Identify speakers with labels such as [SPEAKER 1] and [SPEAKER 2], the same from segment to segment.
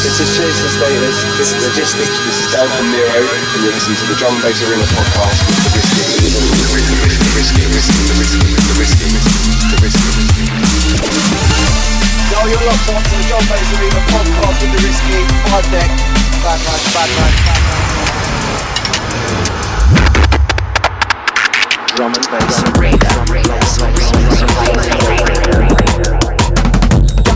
[SPEAKER 1] This is Jason Status, this is Logistics, this is Dan from Nero, and you're listening to the Drum Bass Arena podcast with the Risky. The Risky, the Risky, the Risky, the Risky, the Risky, the Risky. Yo, you're locked on to the Drum Bass Arena podcast with the Risky. Hard deck. Bad man, bad man, bad man. Drum and bass arena.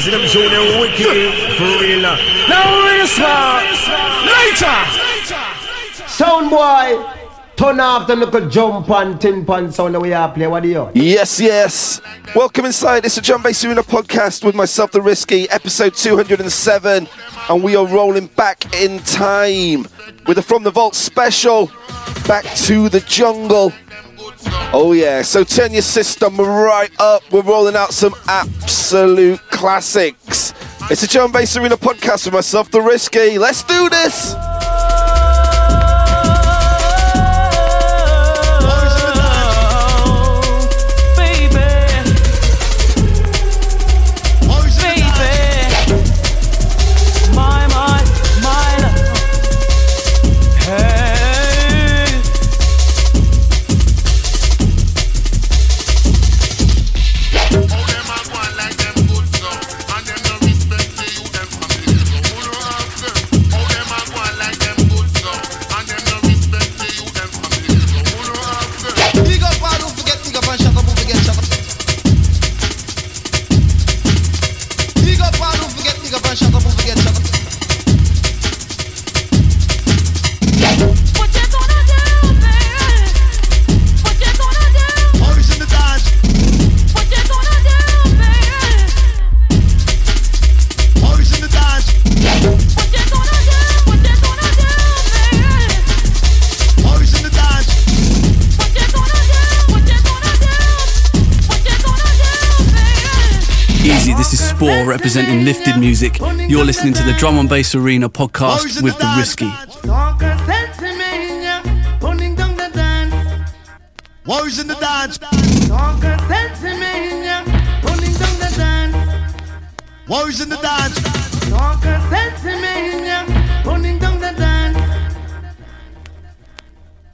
[SPEAKER 2] crew, you them show them wicked for real now. Now real smart. Later.
[SPEAKER 3] Sound boy, turn off the little jump and tin pan sound that we are play. What do you?
[SPEAKER 4] Yes, yes. Welcome inside. It's a John Bass Arena podcast with myself, The Risky, episode 207. And we are rolling back in time with a From the Vault special. Back to the jungle. Oh, yeah. So turn your system right up. We're rolling out some absolute classics. It's a John Bass Arena podcast with myself, The Risky. Let's do this.
[SPEAKER 5] Representing Lifted Music. You're listening to the Drum and Bass Arena podcast with The Risky.
[SPEAKER 6] Morris in the dance, Morris in the dance.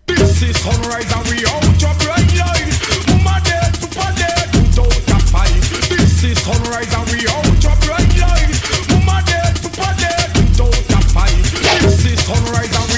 [SPEAKER 2] This is sunrise and we out your bright light. Mama dead, papa dead, without a fight. Is sunrise and we out your bright light. Mama dead, papa dead, without a fight. This is sunrise and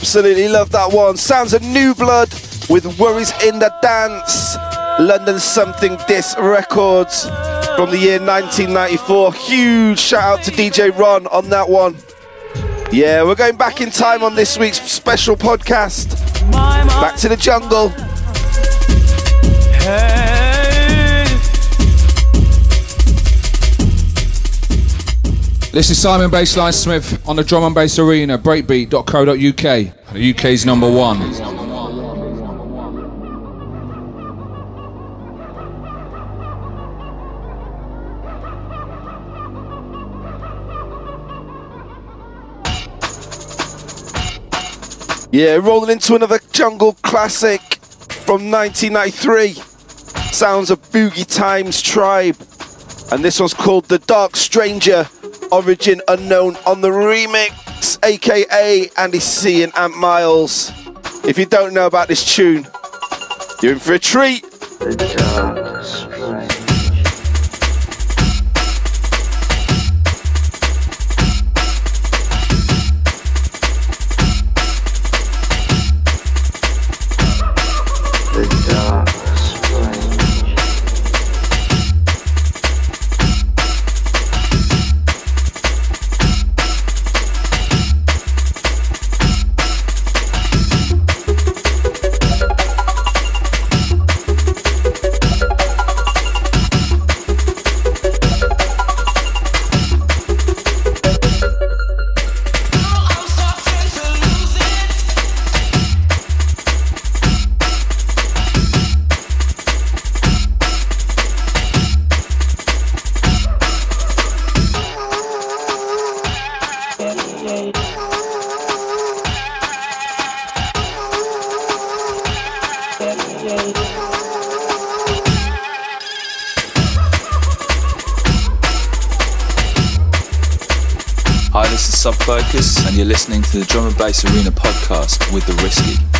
[SPEAKER 4] absolutely love that one. Sounds of New Blood with Worries in the Dance. London Something Disc Records from the year 1994. Huge shout out to DJ Ron on that one. Yeah, we're going back in time on this week's special podcast. Back to the jungle.
[SPEAKER 7] This is Simon Bassline Smith on the Drum and Bass Arena, breakbeat.co.uk, the UK's number one.
[SPEAKER 4] Yeah, rolling into another jungle classic from 1993. Sounds of Boogie Times Tribe. And this one's called The Dark Stranger, Origin Unknown on the remix, aka Andy C and Ant Miles. If you don't know about this tune, you're in for a treat.
[SPEAKER 8] Listening to the Drum and Bass Arena podcast with The Risky.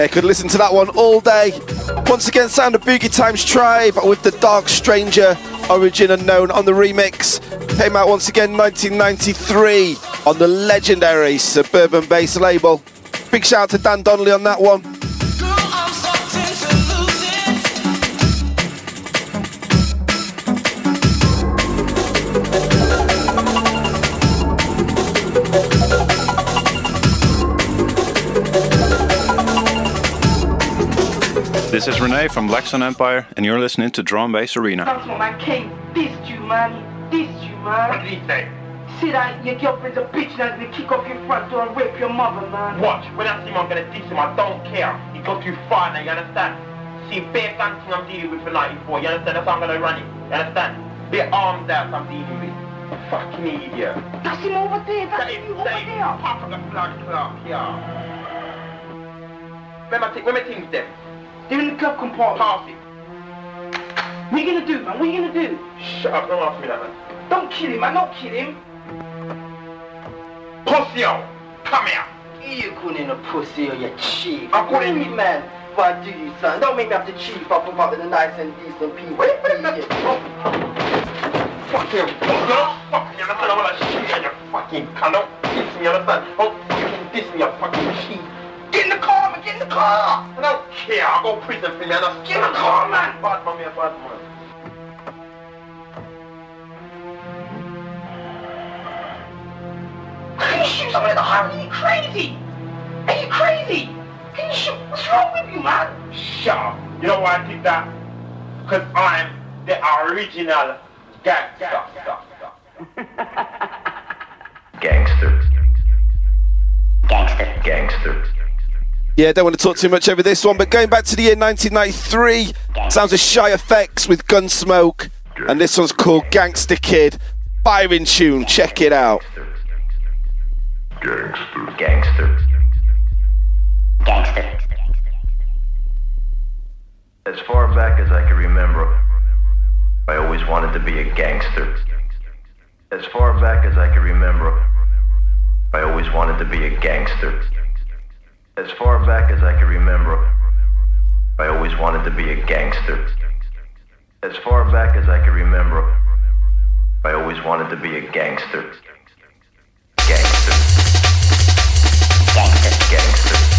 [SPEAKER 4] Yeah, could listen to that one all day. Once again, sound of Boogie Times Tribe with the Dark Stranger, Origin Unknown on the remix. Came out once again 1993 on the legendary Suburban Base label. Big shout out to Dan Donnelly on that one.
[SPEAKER 9] This is Renee from Blackstone Empire, and you're listening to Drum Bass Arena.
[SPEAKER 10] That's what my king dissed you, man. He you, man. What did he say? See that your girlfriend's a bitch and I'm kick off your front door and rape your mother, man.
[SPEAKER 11] Watch, when I see him, I'm gonna diss him. I don't care. He go too far now, you understand? See, bare guns I'm dealing with for 94, you understand? That's how I'm gonna run it. You understand? Bare arms out I'm dealing with. Fucking idiot.
[SPEAKER 10] That's him over there. That's
[SPEAKER 11] That is
[SPEAKER 10] you over
[SPEAKER 11] Dave
[SPEAKER 10] there.
[SPEAKER 11] Papa the Blood Clark, yeah. Where my, thi- where things then?
[SPEAKER 10] They're in the glove compartment.
[SPEAKER 11] It.
[SPEAKER 10] What you gonna do, man? What are you gonna do?
[SPEAKER 11] Shut up, don't ask me that, man.
[SPEAKER 10] Don't kill him, man. Don't kill him.
[SPEAKER 11] Pussy out. Come here.
[SPEAKER 10] You calling him a pussy or your cheap?
[SPEAKER 11] I'm calling him-
[SPEAKER 10] man. What do you, son? Don't make me have to cheat if I come up with a nice and decent people. Wait, wait, wait.
[SPEAKER 11] Fuck you. I'll go to prison for you, man. Get in the car, man. Bad man, me a bad man.
[SPEAKER 10] Can you shoot someone in the heart? Are you crazy? Are you crazy? Can you shoot? What's wrong with you, man?
[SPEAKER 11] Shut up. You know why I did that? Because I'm the original. Gangster.
[SPEAKER 4] Yeah, don't want to talk too much over this one, but going back to the year 1993, sounds of Shy FX with Gunsmoke, and this one's called Gangsta Kid. Byron tune, check it out.
[SPEAKER 12] Gangster. Gangster. Gangster. As far back as I can remember, I always wanted to be a gangster. As far back as I can remember, I always wanted to be a gangster. As far back as I can remember, I always wanted to be a gangster. As far back as I can remember, I always wanted to be a gangster. Gangster. Gangster. Gangster. Gangster.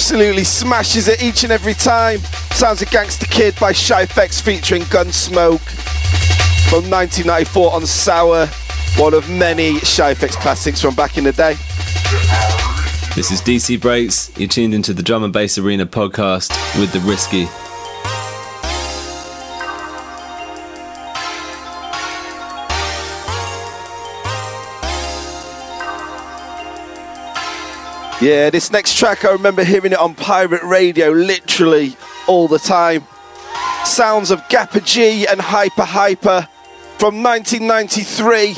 [SPEAKER 4] Absolutely smashes it each and every time. Sounds of Gangsta Kid by Shy FX featuring Gunsmoke from 1994 on Sour, one of many Shy FX classics from back in the day.
[SPEAKER 13] This is DC Breaks. You're tuned into the Drum and Bass Arena podcast with the Risky.
[SPEAKER 4] Yeah, this next track, I remember hearing it on pirate radio literally all the time. Sounds of Gappa G and Hyper Hypa from 1993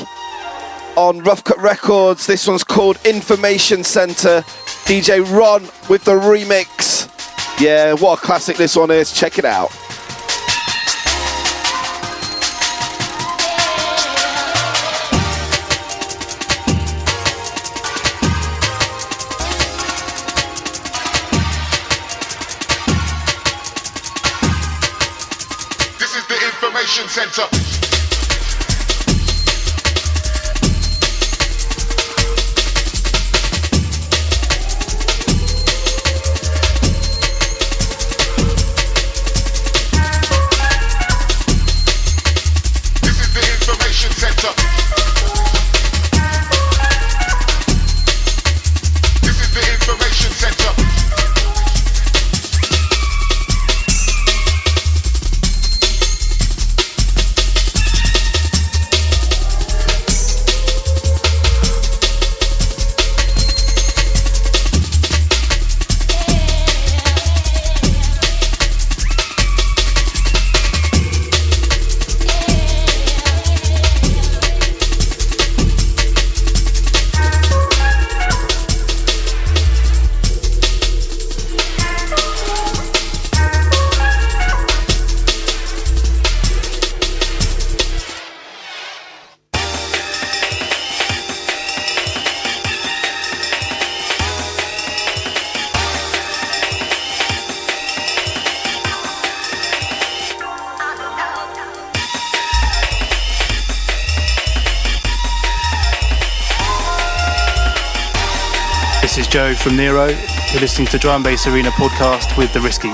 [SPEAKER 4] on Ruff Kut Records. This one's called Information Center. DJ Ron with the remix. Yeah, what a classic this one is. Check it out.
[SPEAKER 6] Information center.
[SPEAKER 14] From Nero. You're listening to Drum Bass Arena podcast with The Risky.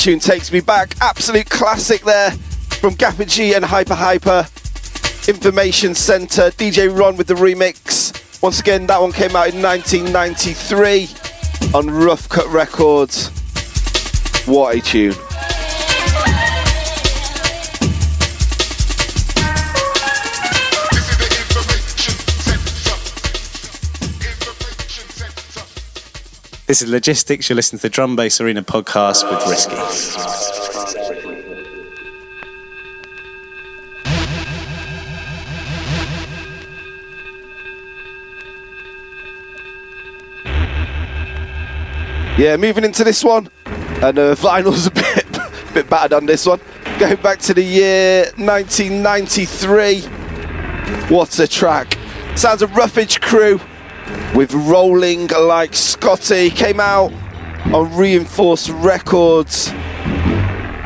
[SPEAKER 4] Tune takes me back. Absolute classic there from Gappa G and Hyper Hypa. Information Center, DJ Ron with the remix. Once again, that one came out in 1993 on Ruff Kut Records. What a tune.
[SPEAKER 15] This is Logistics. You're listening to the Drum Bass Arena podcast with Risky.
[SPEAKER 4] Yeah, moving into this one, and uh, vinyl's a bit bit battered on this one. Going back to the year 1993. What a track! Sounds of Ruffige Kru with Rolling Like Scottie. Came out on Reinforced Records.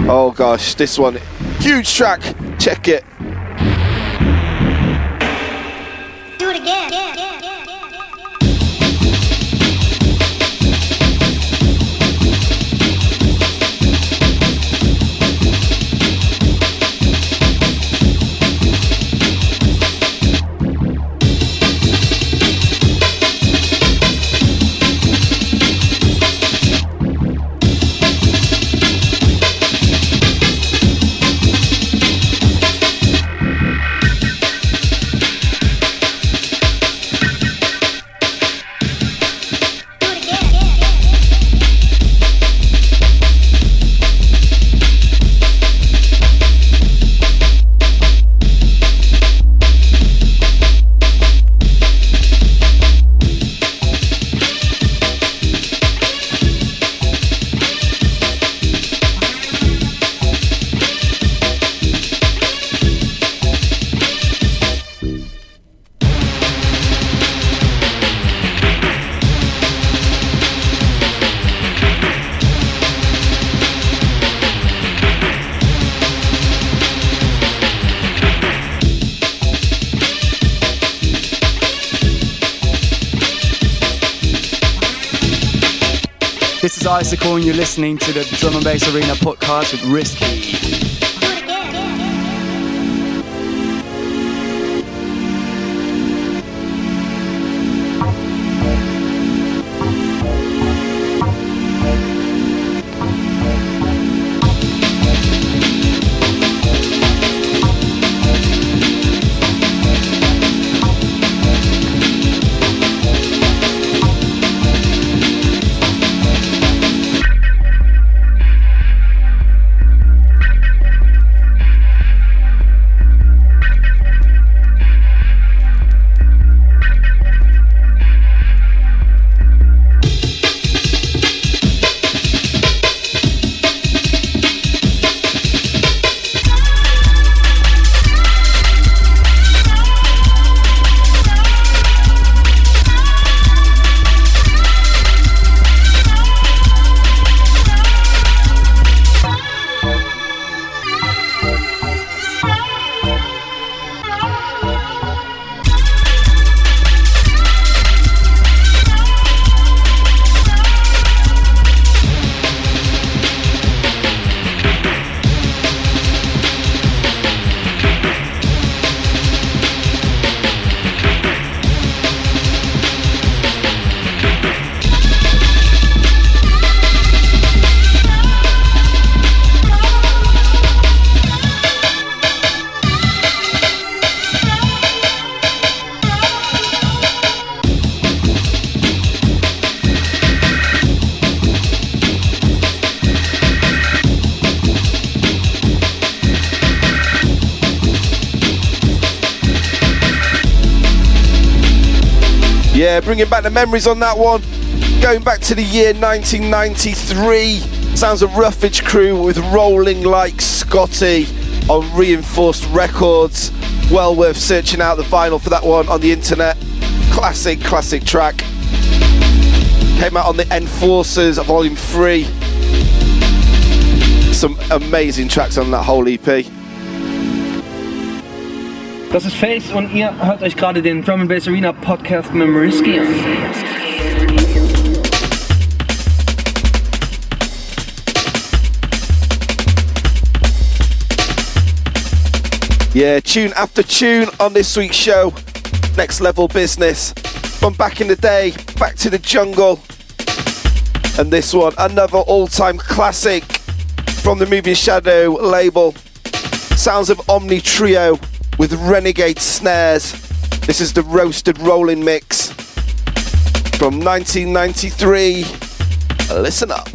[SPEAKER 4] Oh gosh, this one, huge track. Check it.
[SPEAKER 16] Do it again.
[SPEAKER 17] Is Icicle, and you're listening to the Drum and Bass Arena podcast with Risky.
[SPEAKER 4] Bringing back the memories on that one. Going back to the year 1993. Sounds of Ruffige Kru with Rolling Like Scottie on Reinforced Records. Well worth searching out the vinyl for that one on the internet. Classic, classic track. Came out on the Enforcers Volume 3. Some amazing tracks on that whole EP.
[SPEAKER 18] Das ist Phace und ihr hört euch gerade den Drum and Bass Arena Podcast Risky an.
[SPEAKER 4] Yeah, tune after tune on this week's show. Next level business. From back in the day, back to the jungle. And this one, another all time classic from the Moving Shadow label. Sounds of Omni Trio with Renegade snares. This is the roasted rolling mix from 1993. Listen up.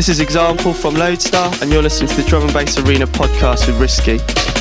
[SPEAKER 17] This is Xample from Loadstar, and you're listening to the Drum and Bass Arena podcast with Risky.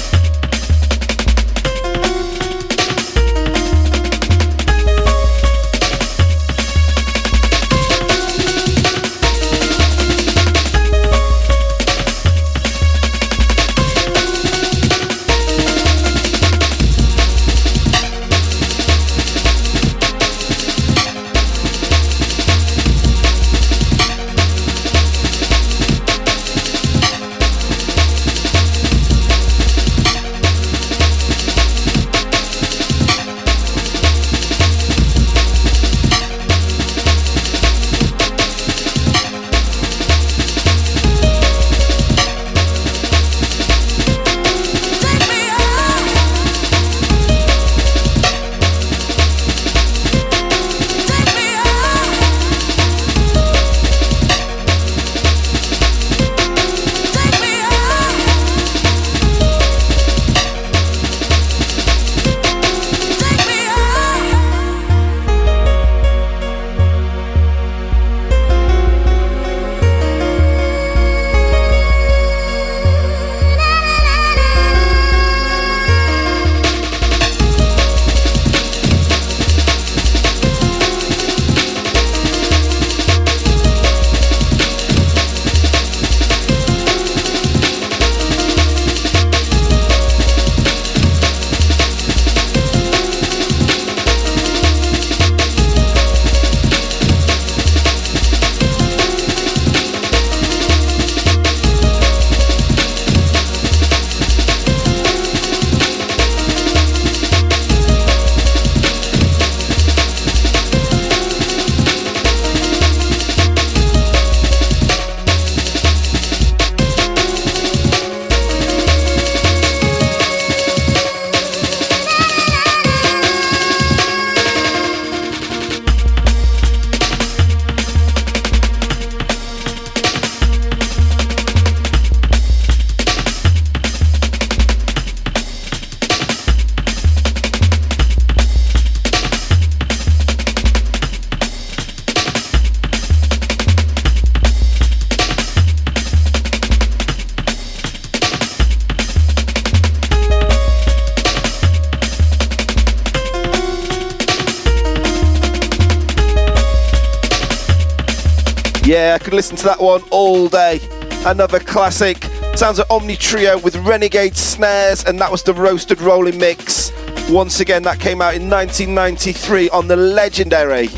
[SPEAKER 4] Listen to that one all day. Another classic. Sounds like Omni Trio with Renegade snares, and that was the Roasted Rolling Mix. Once again, that came out in 1993 on the legendary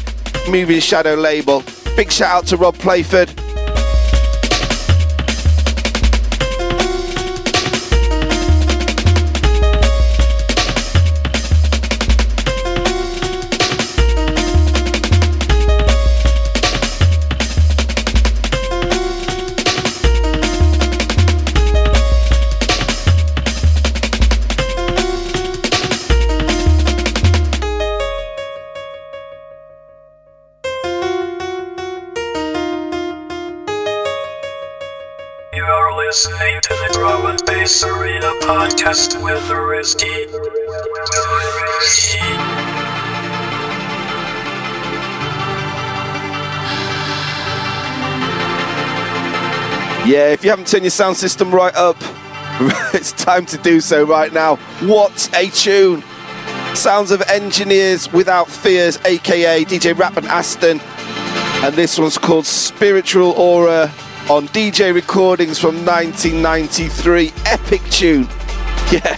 [SPEAKER 4] Moving Shadow label. Big shout out to Rob Playford. Yeah, if you haven't turned your sound system right up, it's time to do so right now. What a tune! Sounds of Engineers Without Fears, aka DJ Rap and Aston. And this one's called Spiritual Aura on Dee Jay Recordings from 1993. Epic tune. Yeah,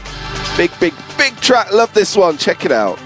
[SPEAKER 4] big, big, big track. Love this one. Check it out.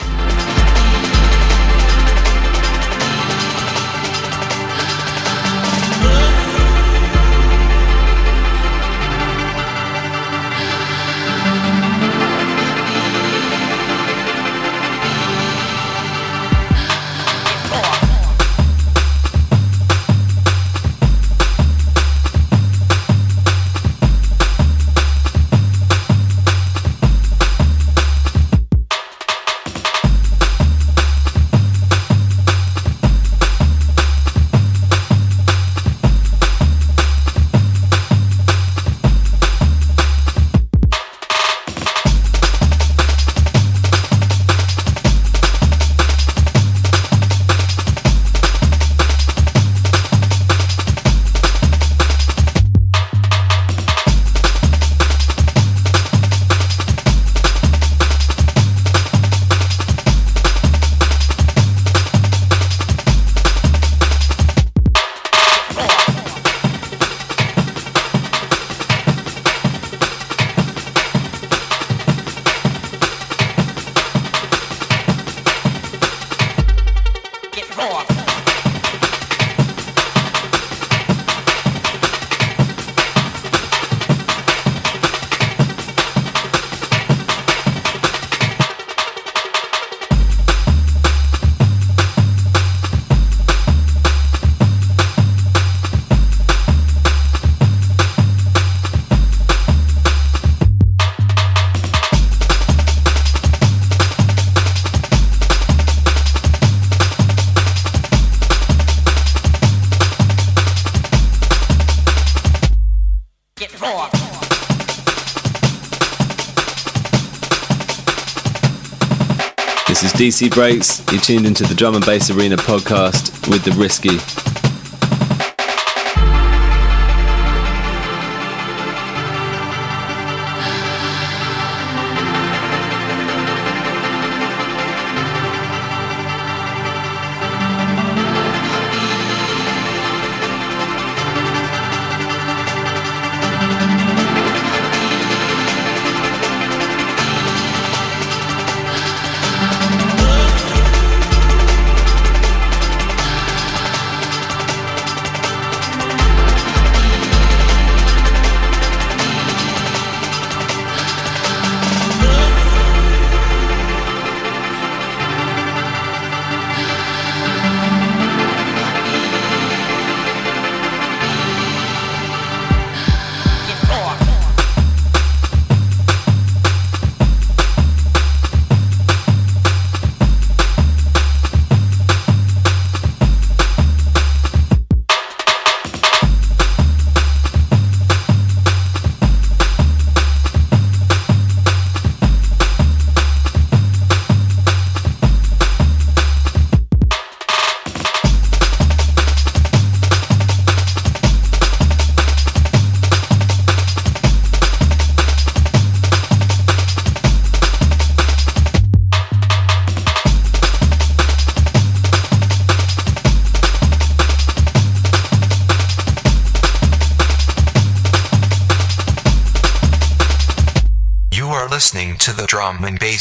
[SPEAKER 19] DC Breaks. You're tuned into the Drum and Bass Arena podcast with the Risky.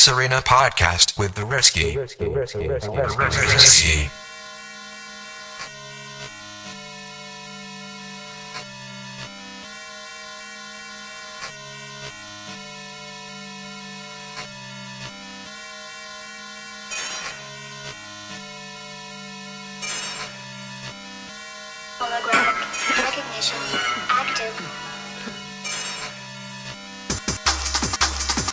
[SPEAKER 20] Drum and Bass Arena podcast with the Risky. Risky.
[SPEAKER 21] Holographic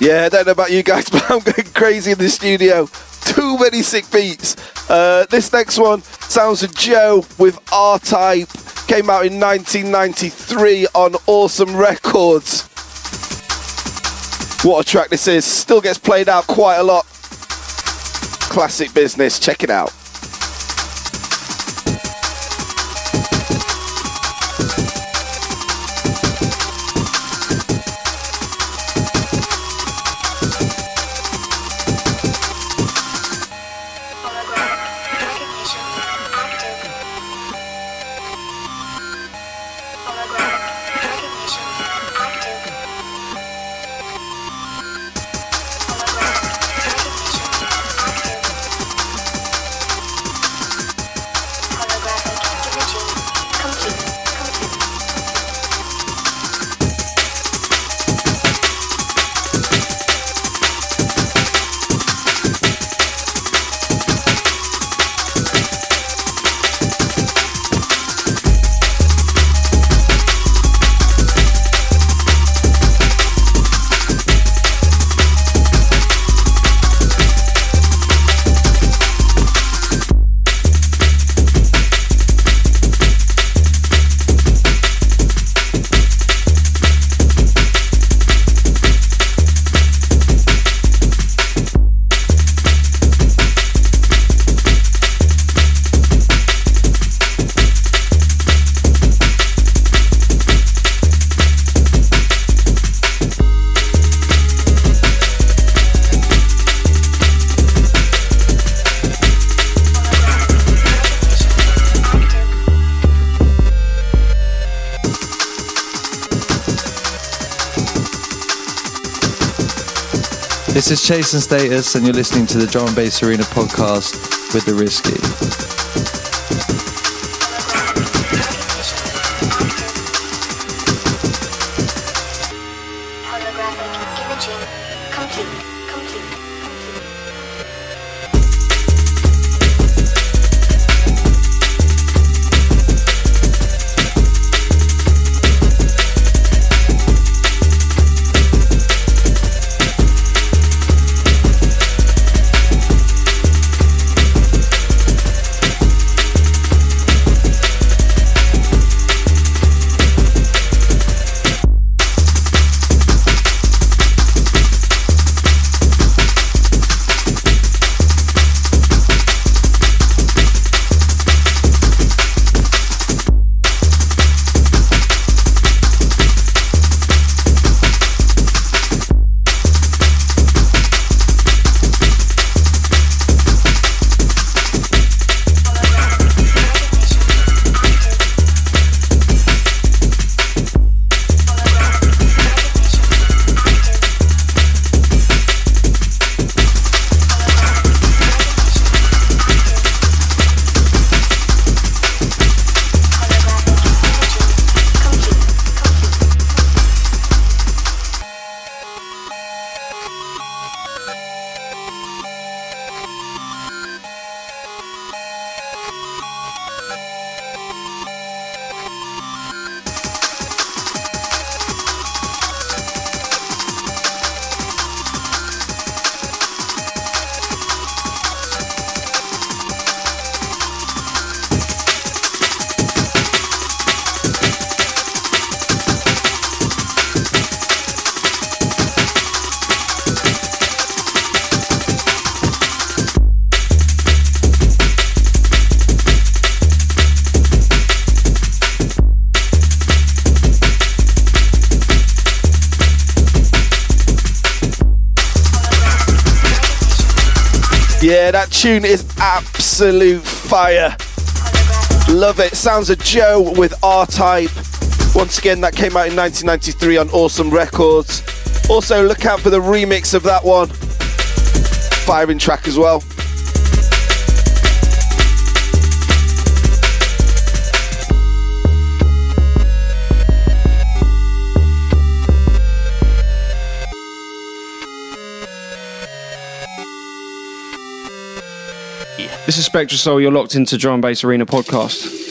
[SPEAKER 4] Yeah, I don't know about you guys, but I'm going crazy in the studio. Too many sick beats. Uh, this next one sounds of Jo with R Type. Came out in 1993 on Awesome Records. What a track this is. Still gets played out quite a lot. Classic business. Check it out.
[SPEAKER 22] Is Chase and Status, and you're listening to the Drum and Bass Arena podcast with the Risky.
[SPEAKER 4] Tune is absolute fire. Love it. Sounds of Jo with R Type. Once again, that came out in 1993 on Awesome Records. Also, look out for the remix of that one. Firing track as well.
[SPEAKER 23] This is SpectraSoul. You're locked into Drum Bass Arena podcast.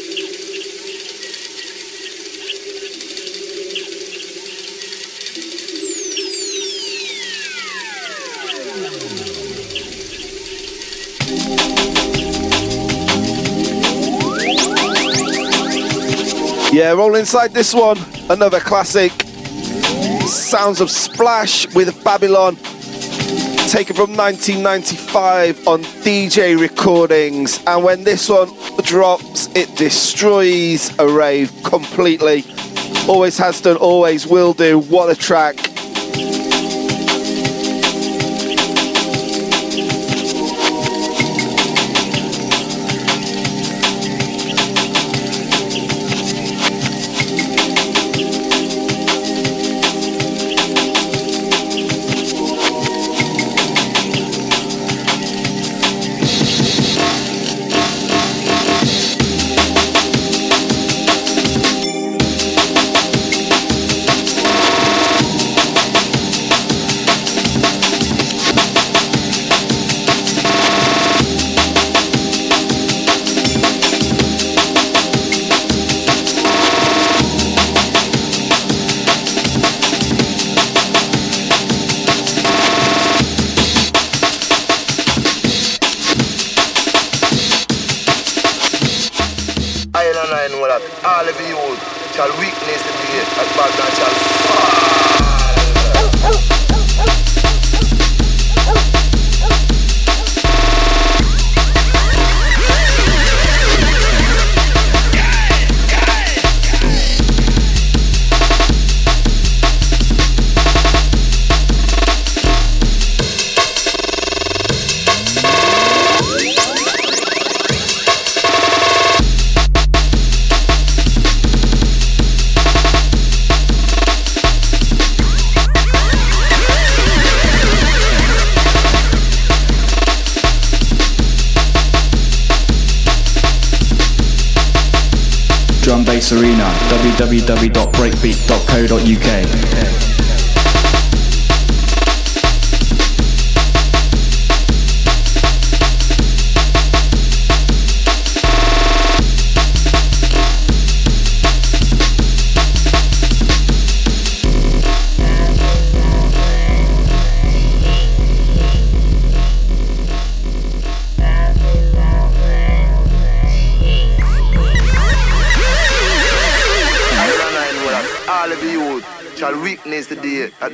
[SPEAKER 4] Yeah, roll inside this one. Another classic. Sounds of Splash with Babylon. Taken from 1995 on Dee Jay Recordings. And when this one drops, it destroys a rave completely. Always has done, always will do. What a track.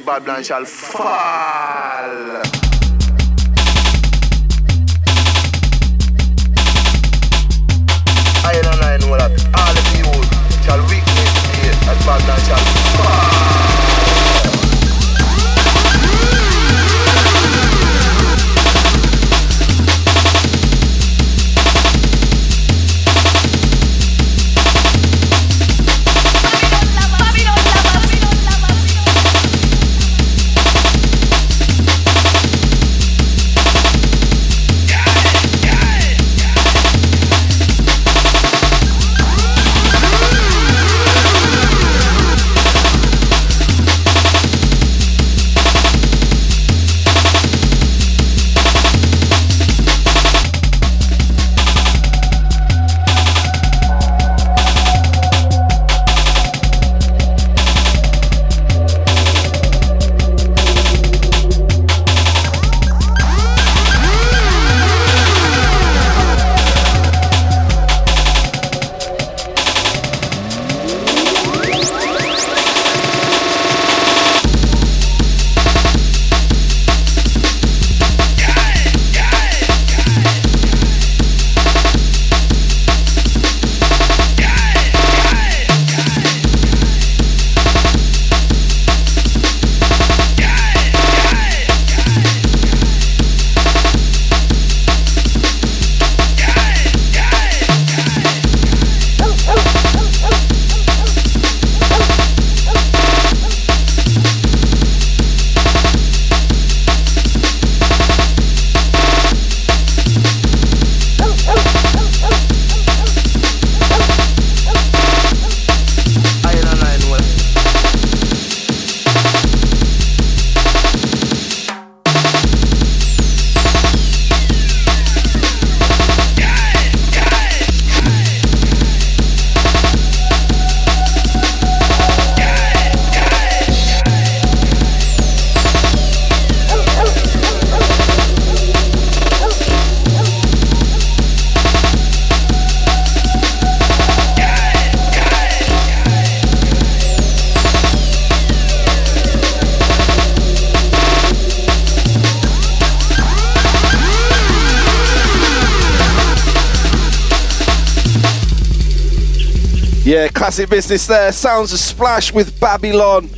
[SPEAKER 24] Babylon shall fall.
[SPEAKER 4] Classic business there. Sounds of Splash with Babylon.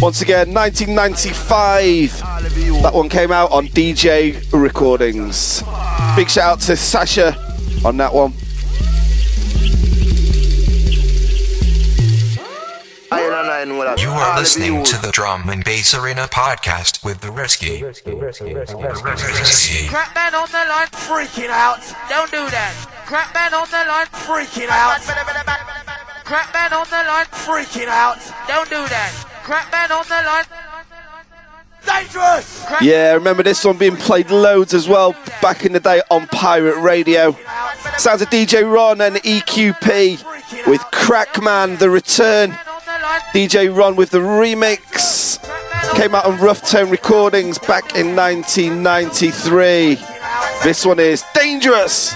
[SPEAKER 4] Once again, 1995. That one came out on Dee Jay Recordings. Big shout out to Sasha on that one.
[SPEAKER 20] You are listening to the Drum and Bass Arena podcast with the Risky.
[SPEAKER 25] Crap man on the line, freaking out. Don't do that. Crackman on the line, freaking out. Crackman on the line, freaking out. Don't do that. Crackman on the line. Dangerous! Crap
[SPEAKER 4] Yeah, remember this one being played loads as well back in the day on Pirate Radio. Sounds of DJ Ron and EQP with Crackman The Return. DJ Ron with the remix. Came out on Rough Tone Recordings back in 1993. This one is Dangerous.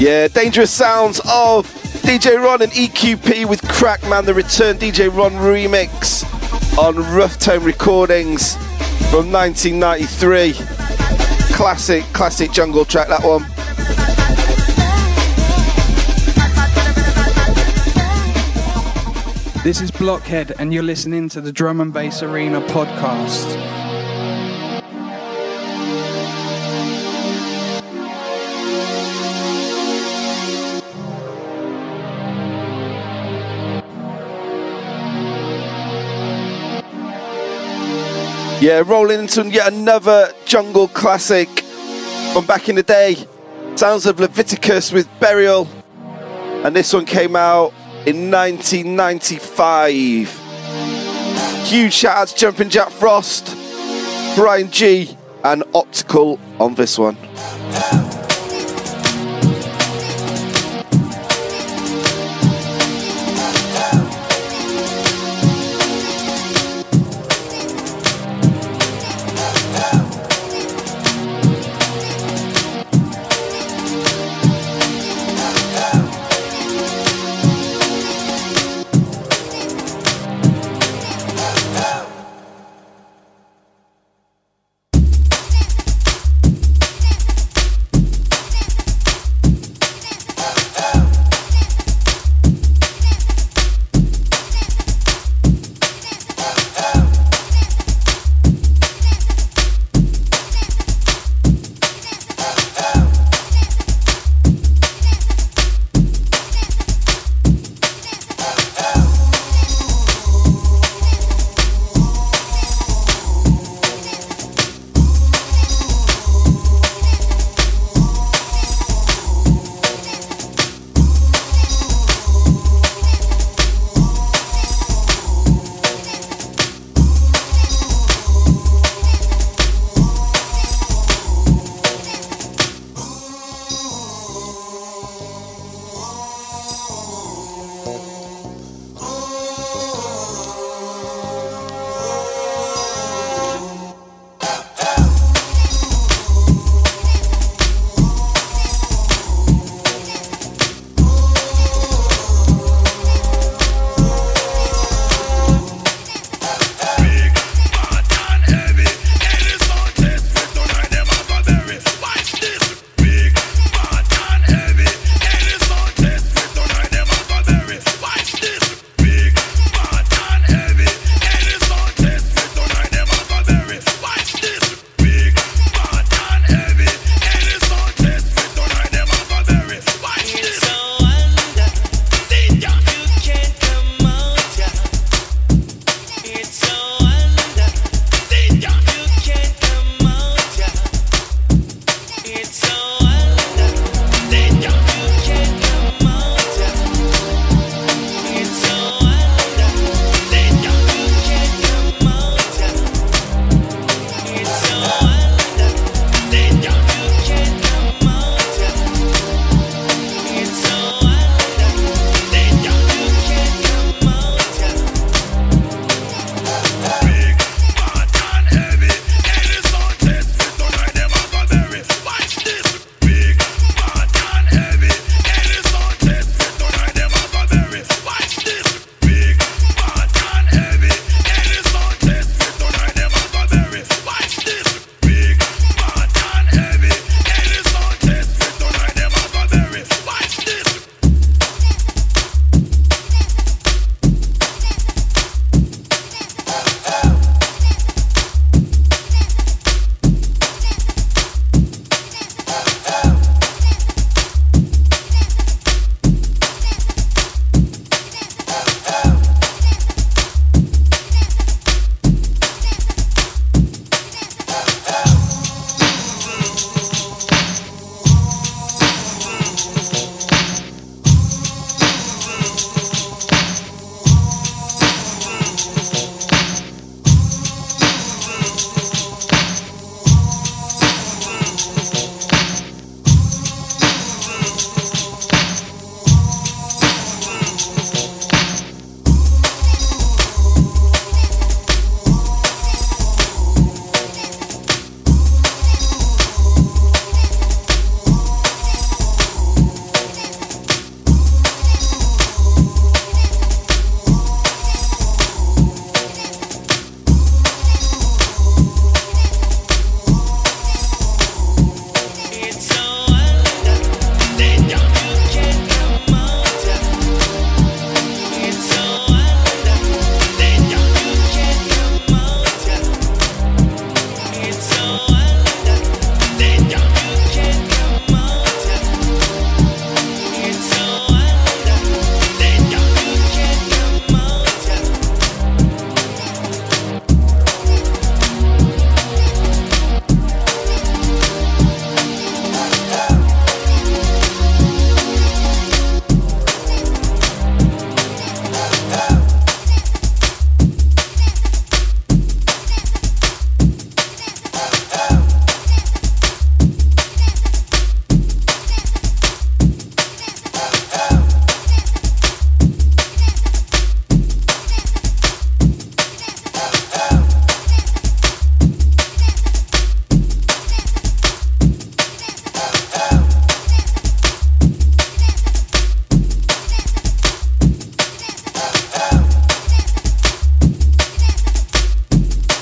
[SPEAKER 4] Yeah, dangerous sounds of DJ Ron and EQP with Crackman, the return DJ Ron remix on Rough Tone Recordings from 1993. Classic, classic jungle track, that one.
[SPEAKER 26] This is Blokhe4d, and you're listening to the Drum and Bass Arena podcast.
[SPEAKER 4] Yeah, rolling into yet another jungle classic from back in the day. Sounds of Leviticus with Burial. And this one came out in 1995. Huge shout out to Jumping Jack Frost, Bryan Gee, and Optical on this one.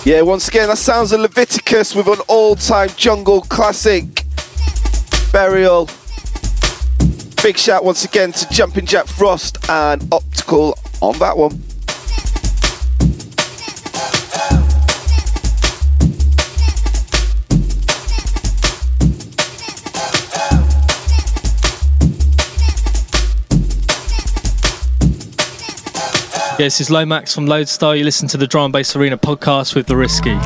[SPEAKER 4] Yeah, once again, that sounds of Leviticus with an all time jungle classic, Burial. Big shout once again to Jumping Jack Frost and Optical on that one.
[SPEAKER 24] Yeah, this is Lomax from Loadstar. You listen to the Drum and Bass Arena podcast with The Risky.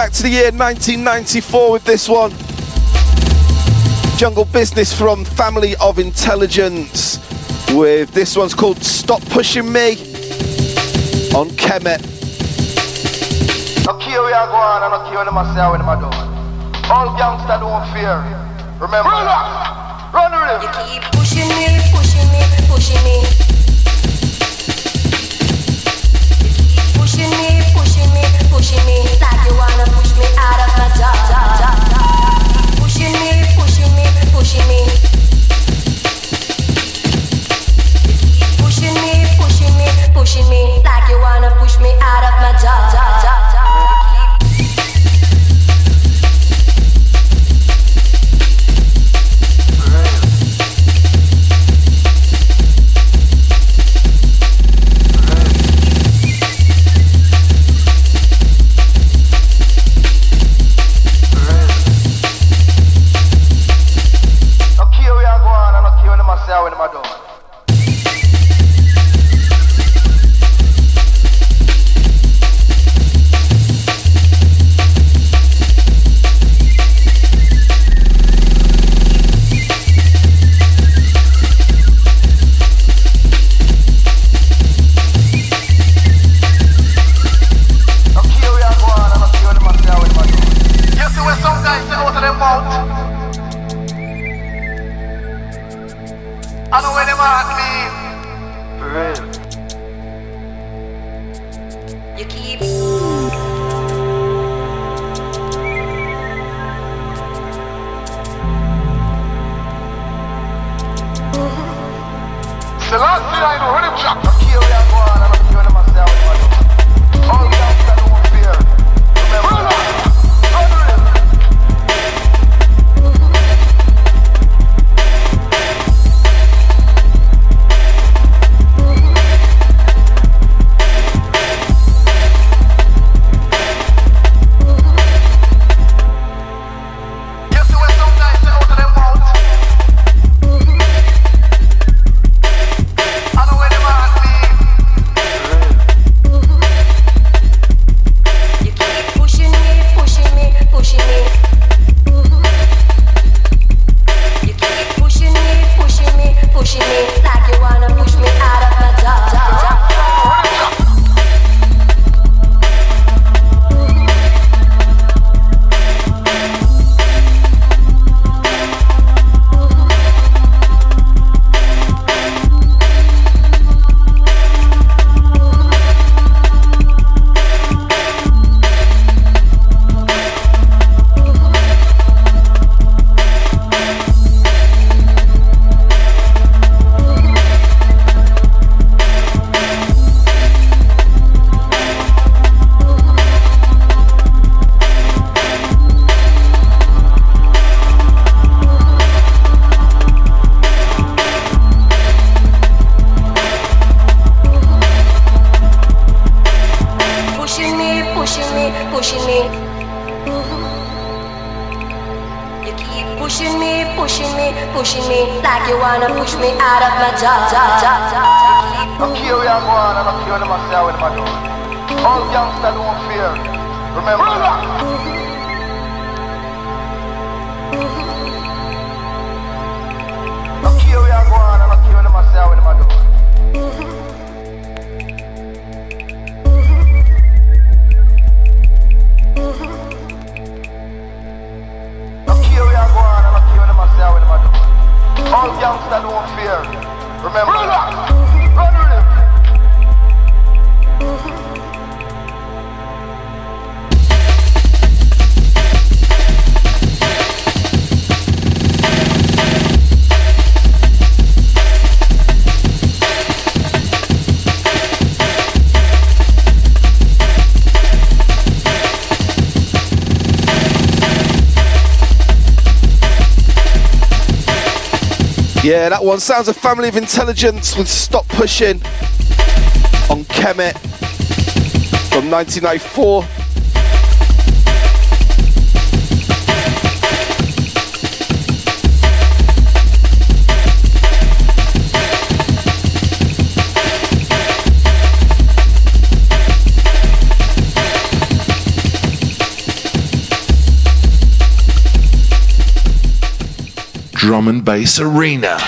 [SPEAKER 4] Back to the year 1994 with this one. Jungle Business from Family of Intelligence with this one's called Stop Pushing Me on Kemet.
[SPEAKER 27] No care where I go on and no care what them a say when them do. All gangster don't fear. Remember. Run up. Run the river.
[SPEAKER 28] You keep pushing me, pushing me, pushing me. You keep pushing me, pushing me, pushing me. Pushing me. Pushing me, pushing me. Like you wanna push me out of my job.
[SPEAKER 29] one. Sounds a family of intelligence with Stop Pushing on Kemet from 1994.
[SPEAKER 30] Drum and Bass Arena.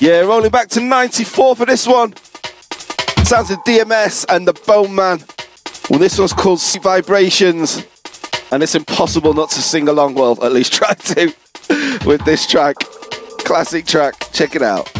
[SPEAKER 29] Yeah, rolling back to 94 for this one. Sounds of DMS and the Boneman. Well, this one's called Sweet Vibrations, and it's impossible not to sing along, well, at least try to, with this track. Classic track. Check it out.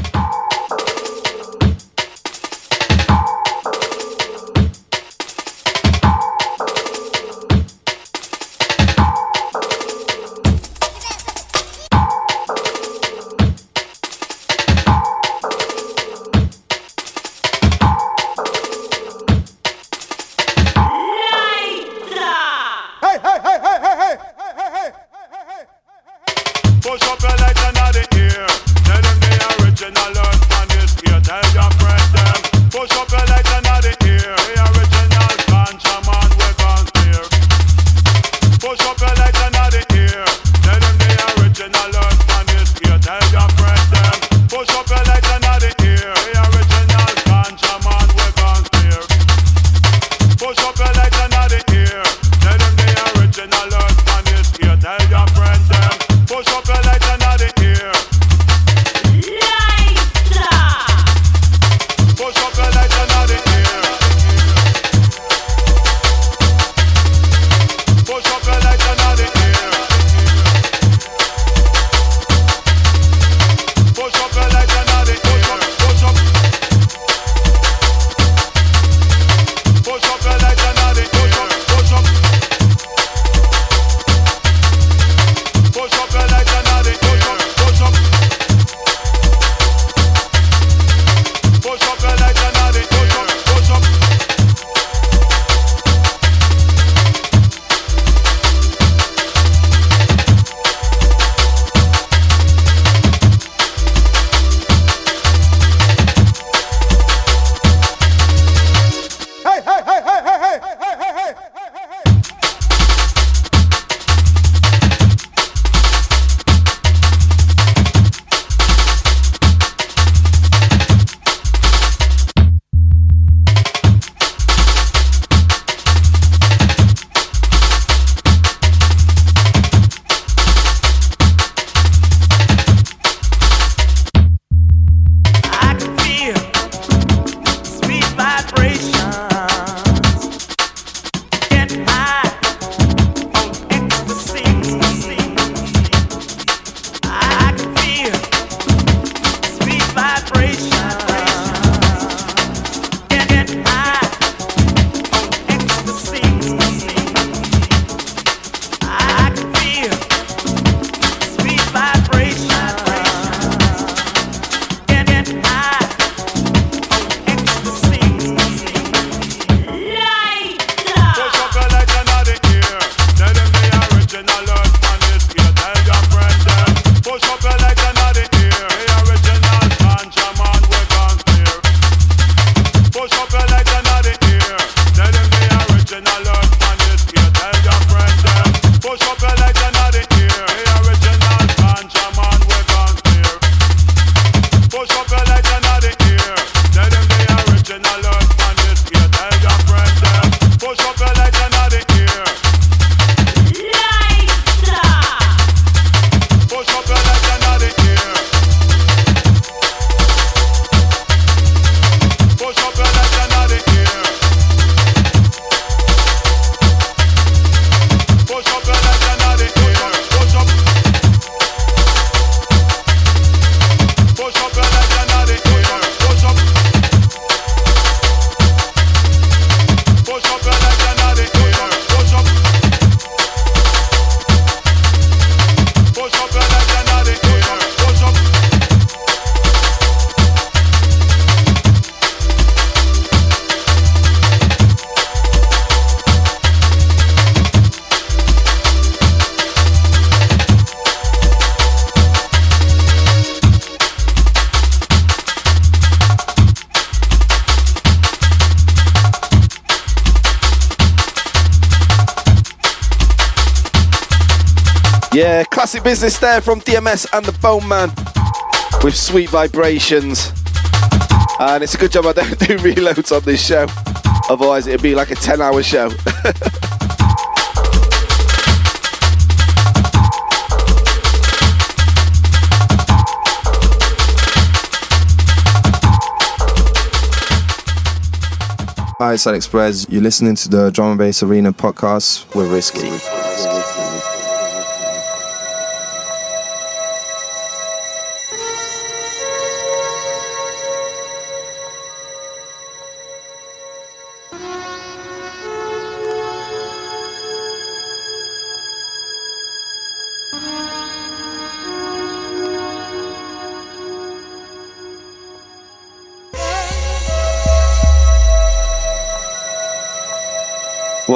[SPEAKER 4] Business there from DMS and the Boneman with sweet vibrations. And it's a good job I don't do reloads on this show. Otherwise, it'd be like a 10 hour show.
[SPEAKER 22] Hi, Alex Perez. You're listening to the Drum and Bass Arena podcast with Risky.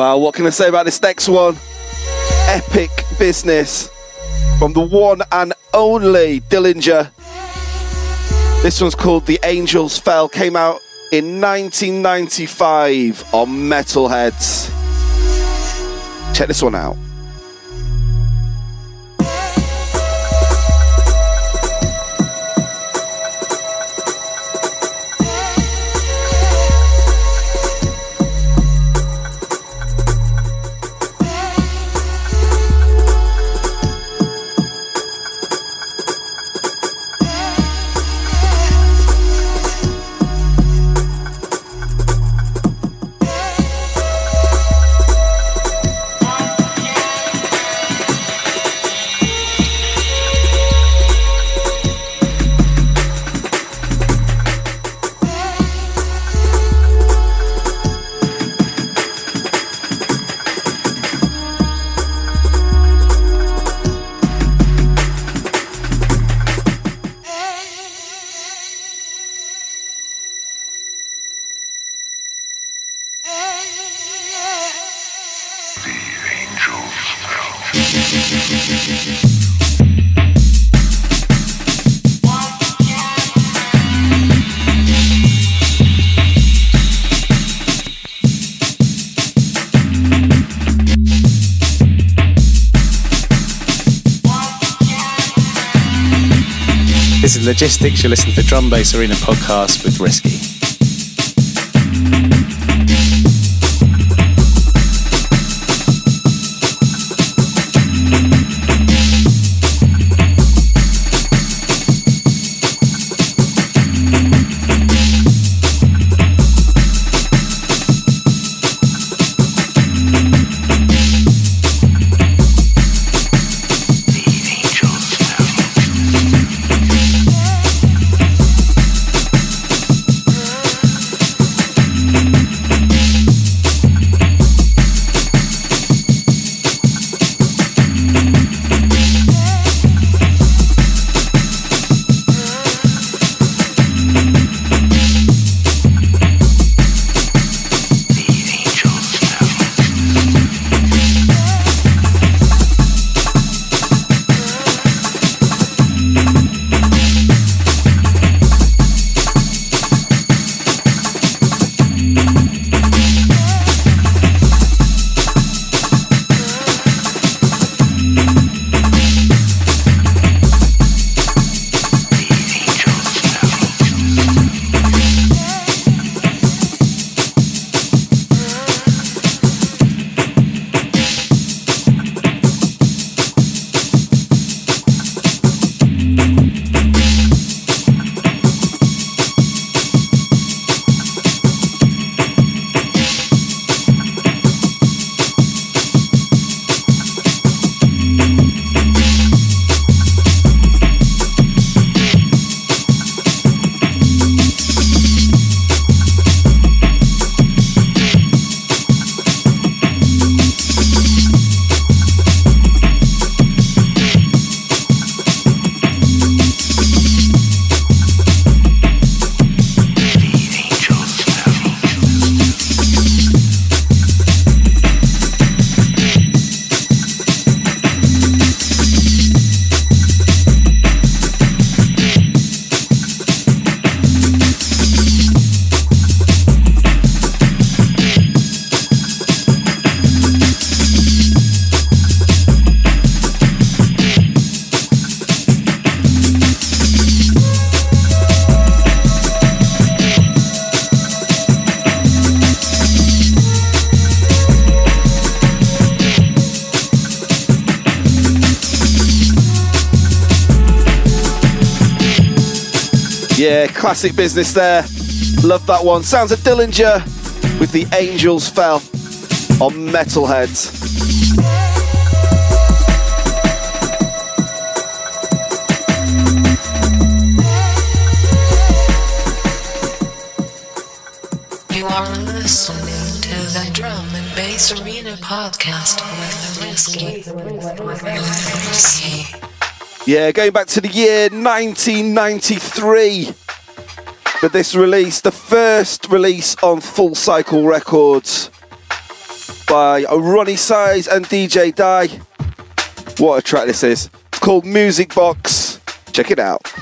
[SPEAKER 4] Wow, what can I say about this next one? Epic business from the one and only Dillinja. This one's called The Angels Fell, came out in 1995 on Metalheadz. Check this one out.
[SPEAKER 15] Logistics. You're listening to the Drum Bass Arena podcast with Risky.
[SPEAKER 4] Classic business there. Love that one. Sounds of Dillinja with the Angels Fell on Metalheadz.
[SPEAKER 31] You are listening to the Drum and Bass Arena podcast with Risky. With Risky.
[SPEAKER 4] Yeah, going back to the year 1993. But this release, the first release on Full Cycle Records by Roni Size and DJ Die. What a track this is. It's called Music Box. Check it out.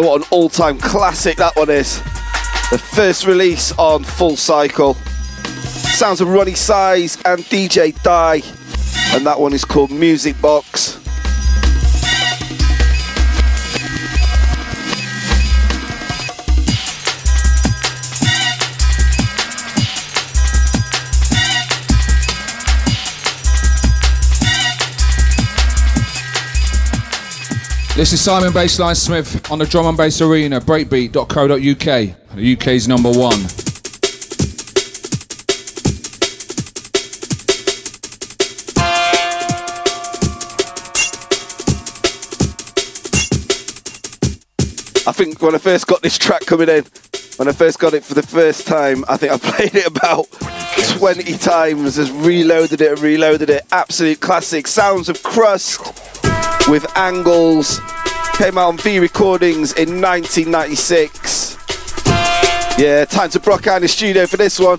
[SPEAKER 4] Yeah, what an all time classic that one is. The first release on Full Cycle. Sounds of Roni Size and DJ Die. And that one is called Music Box.
[SPEAKER 32] This is Simon Bassline Smith on the Drum and Bass Arena, breakbeat.co.uk, the UK's number one.
[SPEAKER 4] I think when I first got this track coming in, when I first got it for the first time, I think I played it about 20 times, just reloaded it and reloaded it. Absolute classic. Sounds of Krust with Angles. Came out on V Recordings in 1996. Yeah, time to Brock out in the studio for this one.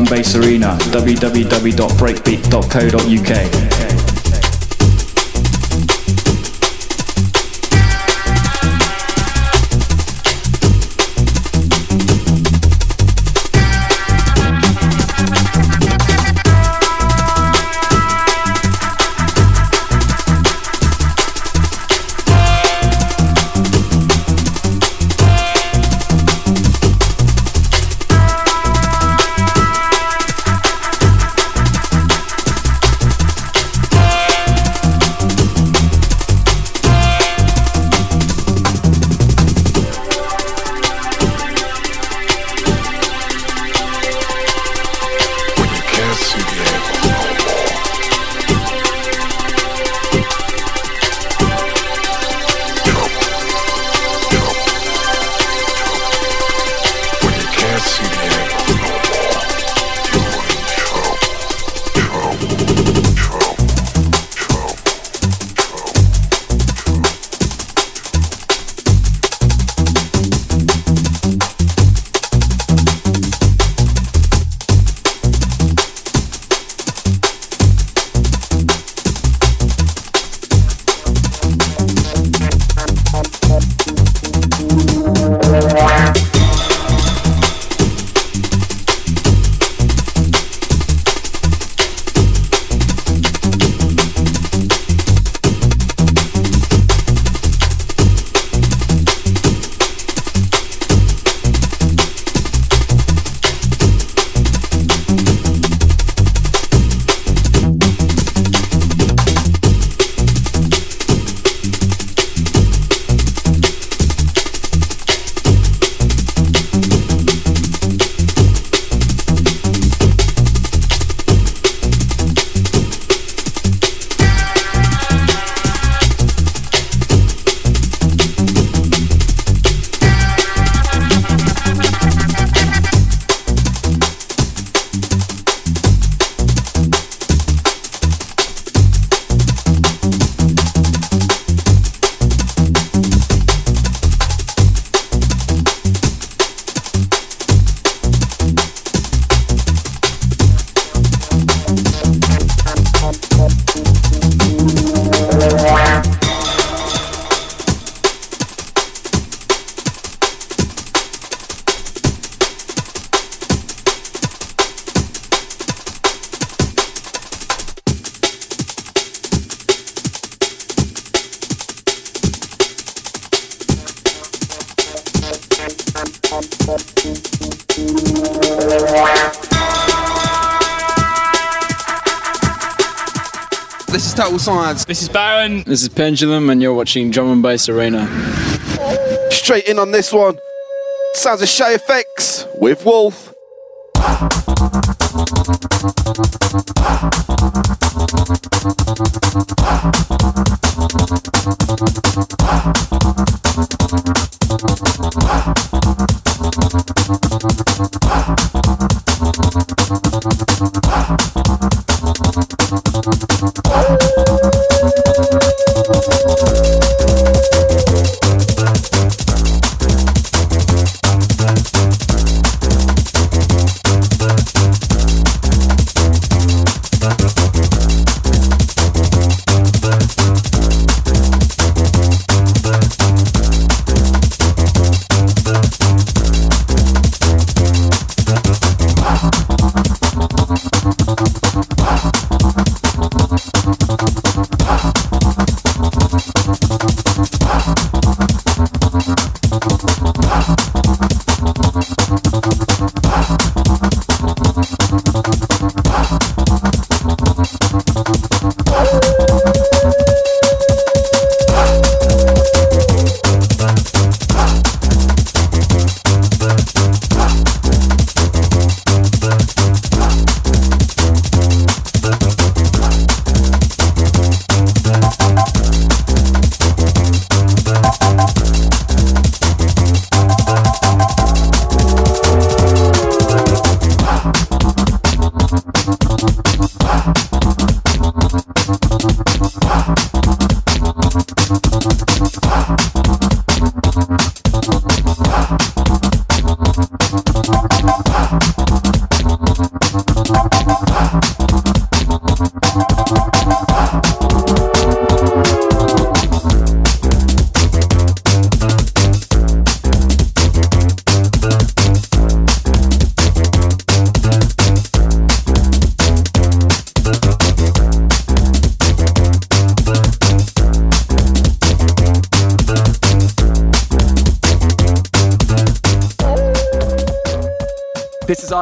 [SPEAKER 33] Drum Bass Arena, www.breakbeat.co.uk.
[SPEAKER 32] This is
[SPEAKER 34] Baron.
[SPEAKER 17] This is Pendulum, and you're watching Drum and Bass Arena.
[SPEAKER 4] Straight in on this one. Sounds of Shy FX with Wolf.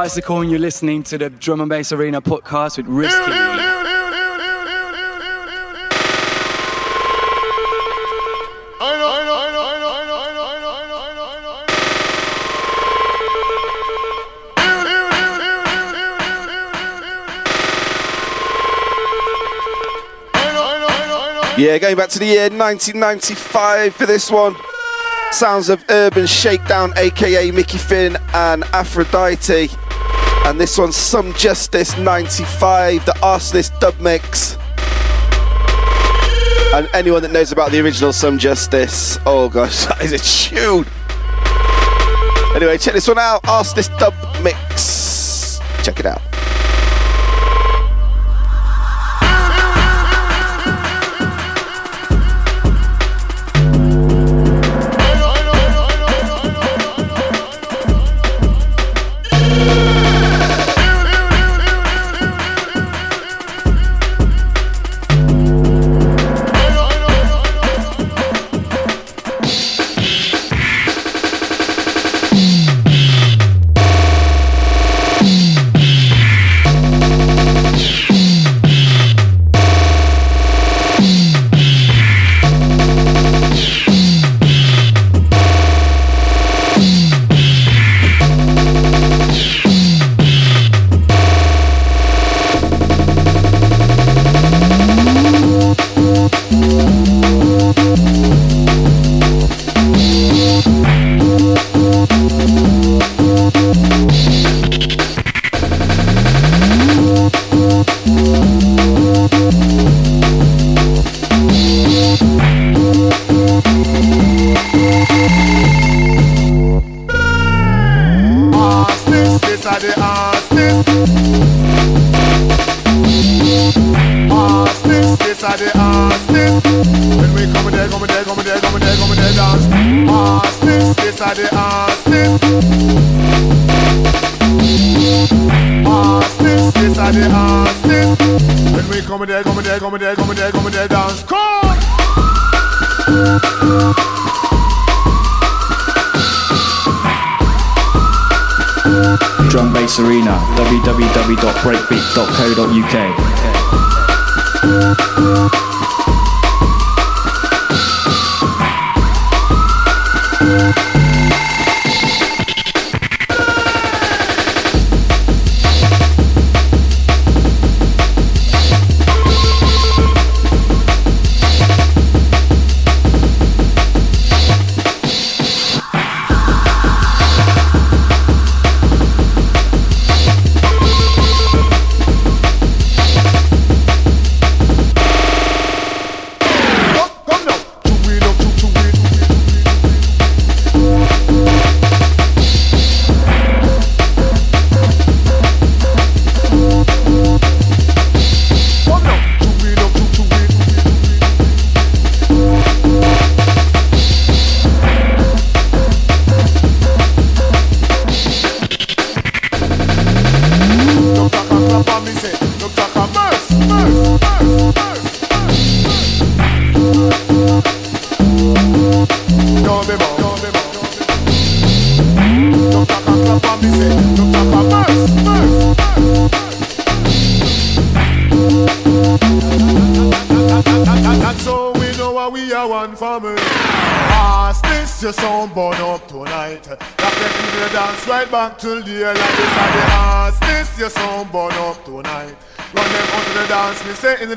[SPEAKER 17] Is and you're listening to the Drum and Bass Arena podcast with Risky.
[SPEAKER 4] Yeah, going back to the year 1995 for this one. Sounds of Urban Shakedown, aka Mickey Finn and Aphrodite. And this one's Some Justice 95, the Arsonist dub mix. And anyone that knows about the original Some Justice, oh gosh, that is a tune. Anyway, check this one out Arsonist dub mix. Check it out.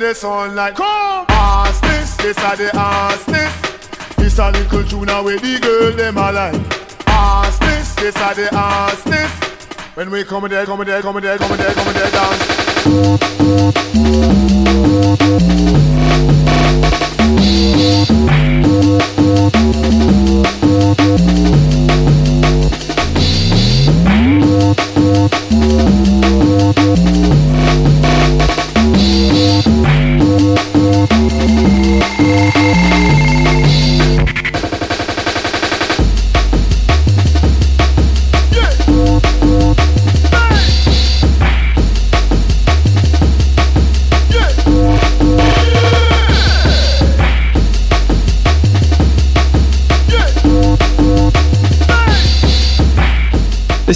[SPEAKER 6] The
[SPEAKER 35] sunlight. Come, pass this, this are the ass this. This a little tune where the girl them a like. Ass this, this are the ass this. When we come there, come there, come there, come there, come there, dance.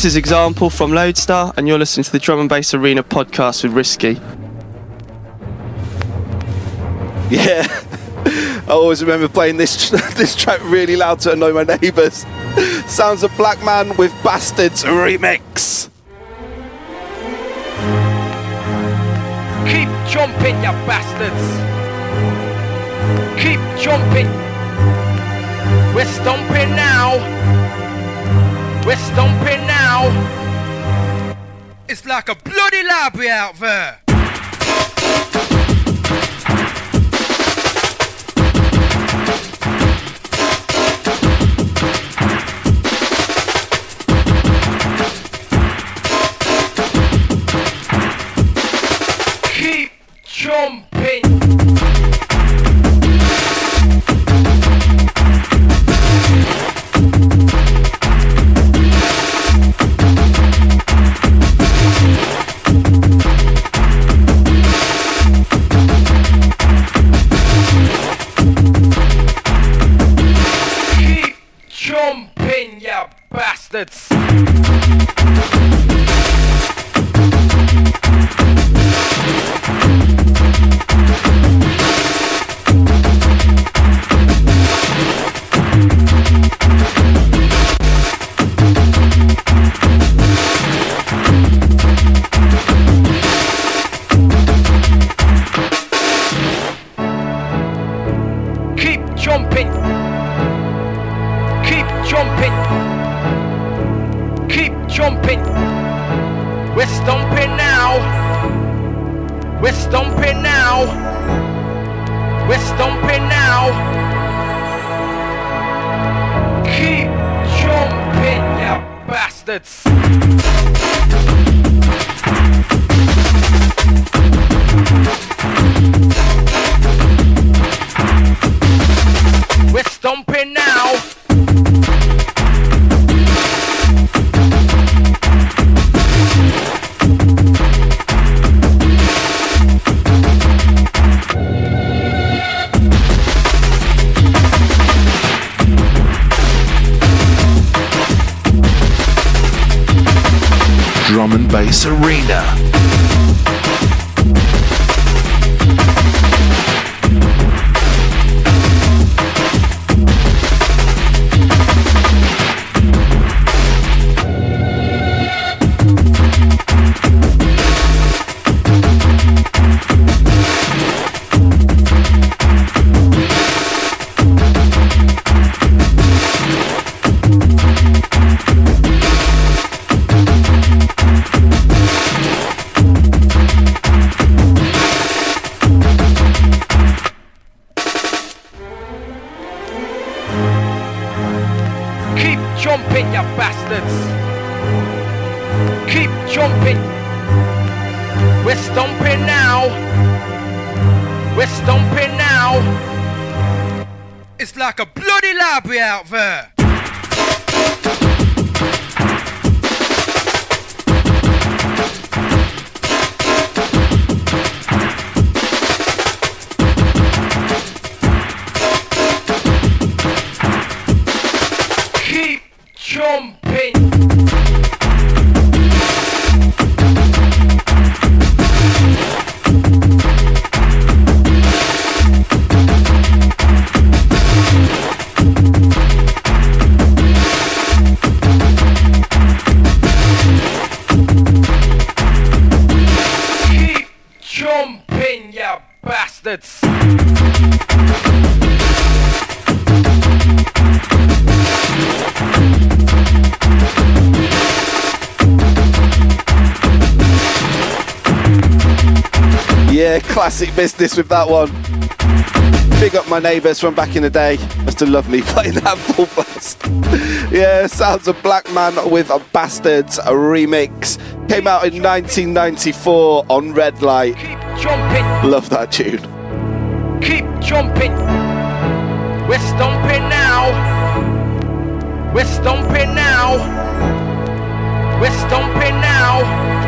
[SPEAKER 24] Is Xample from Loadstar, and you're listening to the Drum and Bass Arena podcast with Risky.
[SPEAKER 4] Yeah. I always remember playing this this track really loud to annoy my neighbours. Sounds of Blackman with Bastards remix.
[SPEAKER 36] Keep jumping, you bastards. Keep jumping. We're stomping now. We're stomping library out there.
[SPEAKER 20] Drum and Bass Arena.
[SPEAKER 4] Business with that one. Big up my neighbours from back in the day. Must have loved me playing that full blast. yeah, sounds of Blackman with a Bastards a remix. Came out in 1994 on Red Light. Love that tune.
[SPEAKER 36] Keep jumping. We're stomping now. We're stomping now. We're stomping now.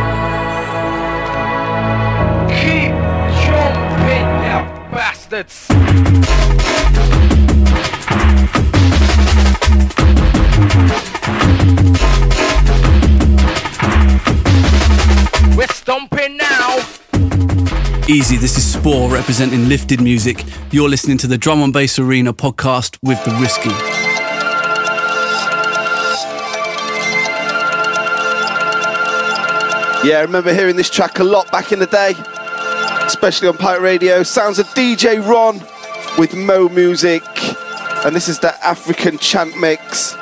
[SPEAKER 37] Easy, this is Spor representing Lifted Music. You're listening to the Drum and Bass Arena podcast with The Risky.
[SPEAKER 4] Yeah, I remember hearing this track a lot back in the day, especially on Pirate Radio. Sounds of DJ Ron with Mo Musik, and this is the African Chant Mix.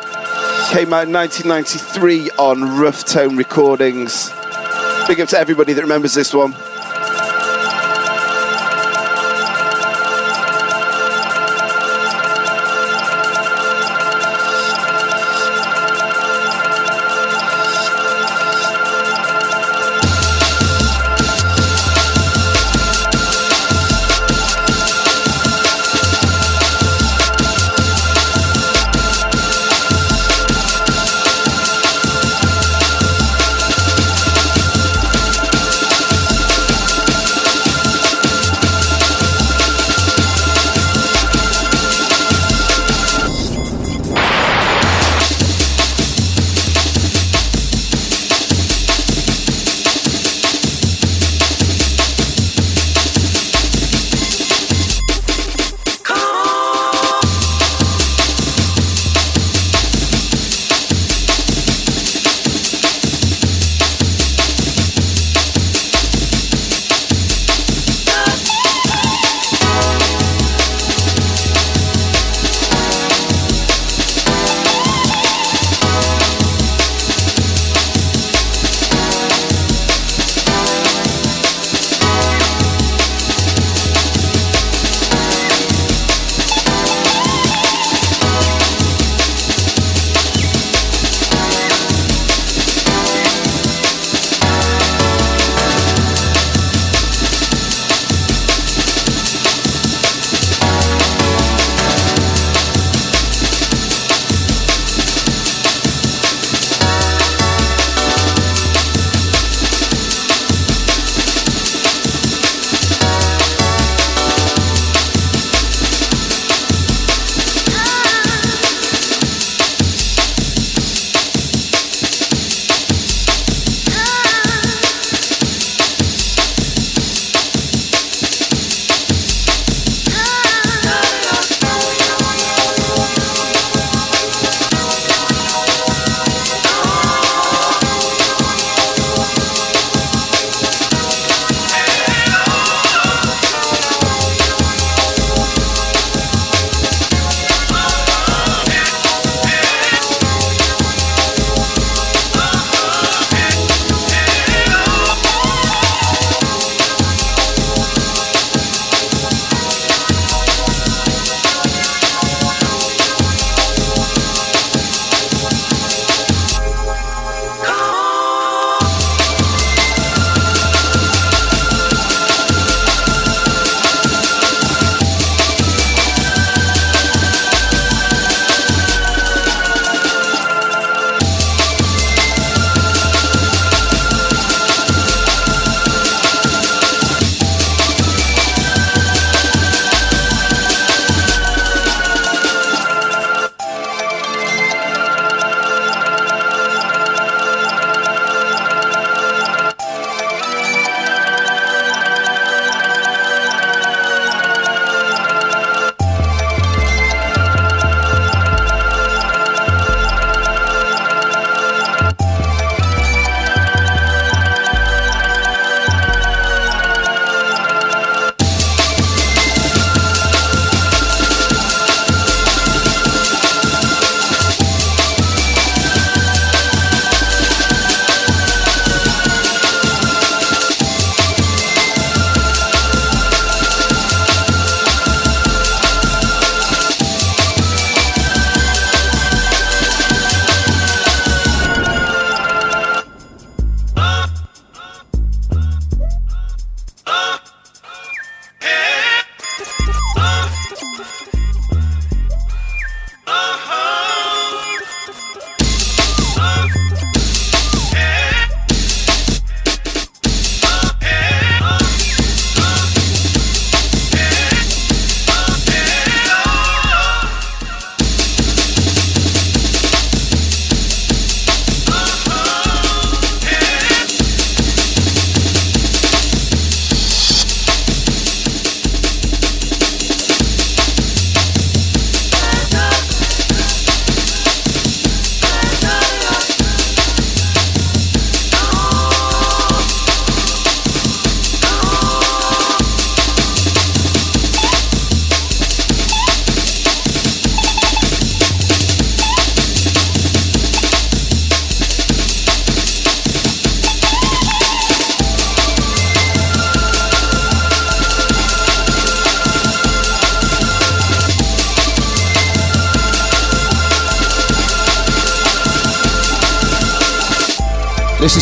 [SPEAKER 4] Came out in 1993 on Rough Tone Recordings. Big up to everybody that remembers this one.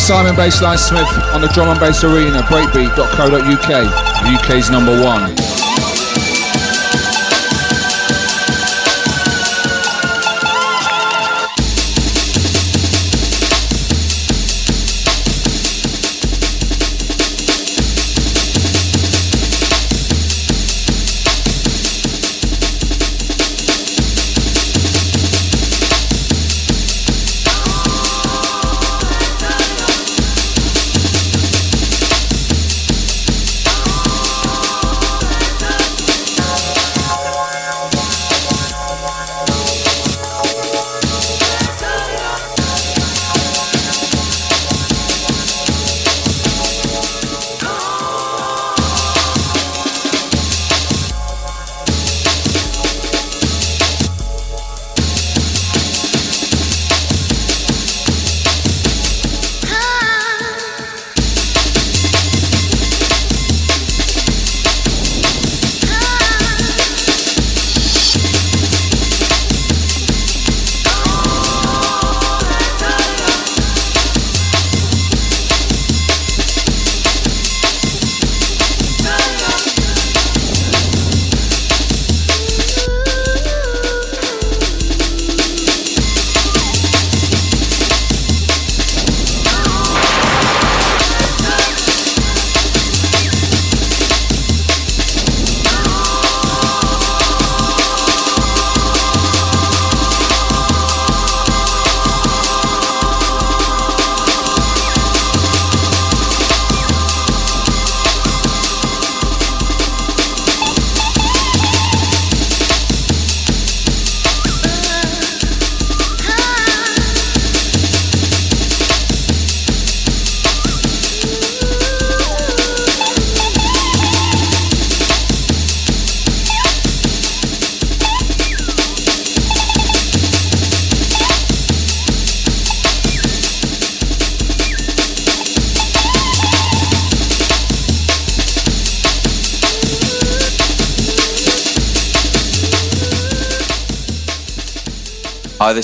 [SPEAKER 32] Simon Bassline Smith on the Drum and Bass Arena, breakbeat.co.uk, UK's number one.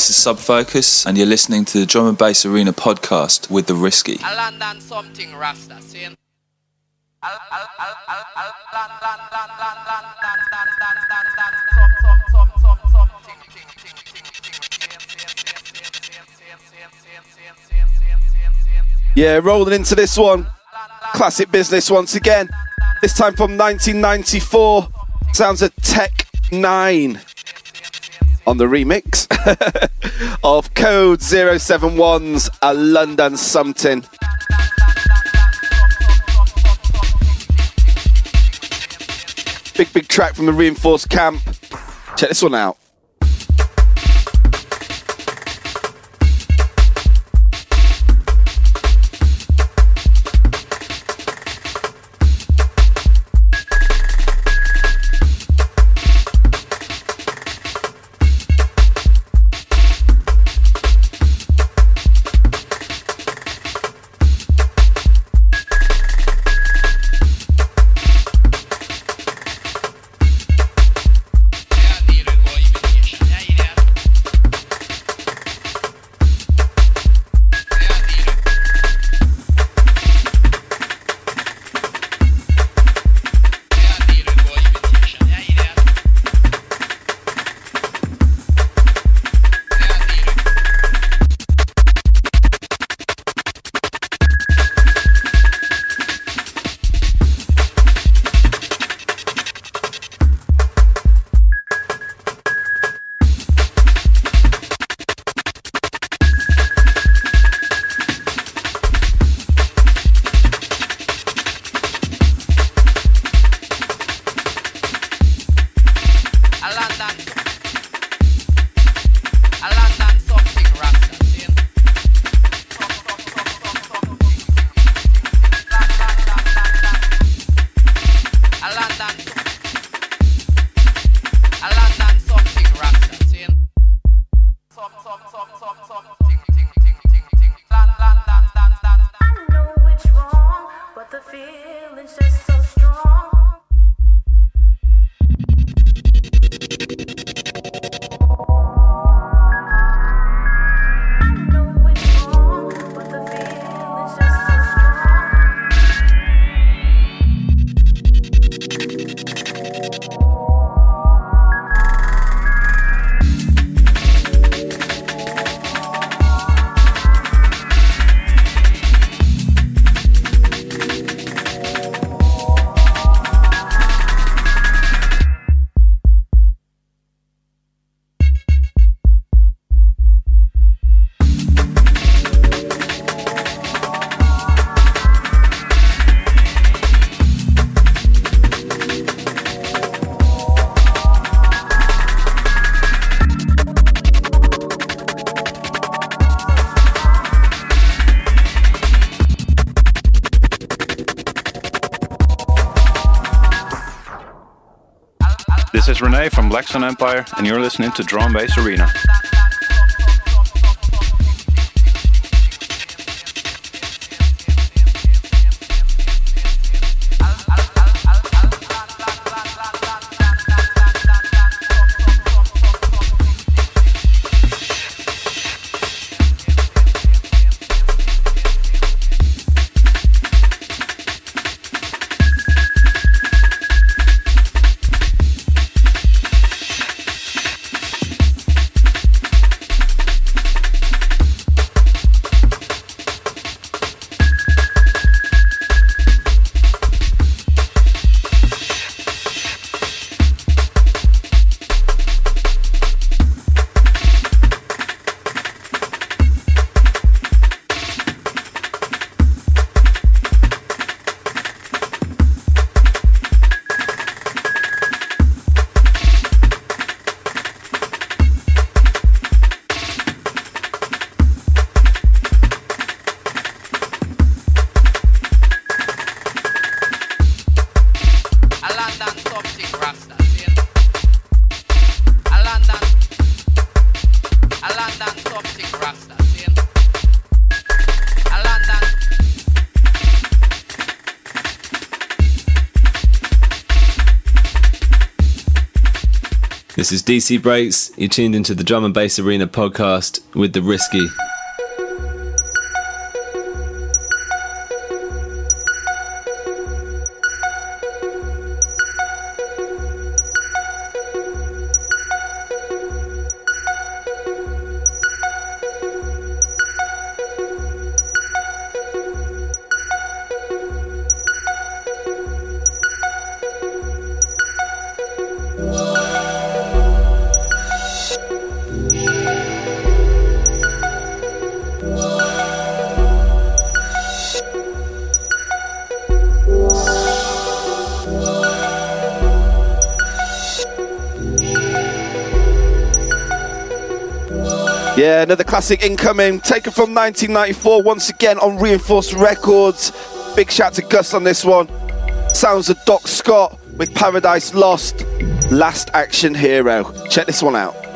[SPEAKER 36] This is Sub Focus, and you're listening to the Drum and Bass Arena podcast with the Risky.
[SPEAKER 4] Yeah, rolling into this one. Classic business once again. This time from 1994. Sounds of Tek 9 on the remix of Code 071's A London Something. Big, big track from the reinforced camp. Check this one out.
[SPEAKER 36] Empire, and you're listening to Drum Bass Arena.
[SPEAKER 19] This is DC Breaks. You're tuned into the Drum and Bass Arena podcast with the Risky.
[SPEAKER 4] Another classic incoming, taken from 1994, once again on Reinforced Records. Big shout to Gus on this one. Sounds of Doc Scott with Paradise Lost, Last Action Hero. Check this one out.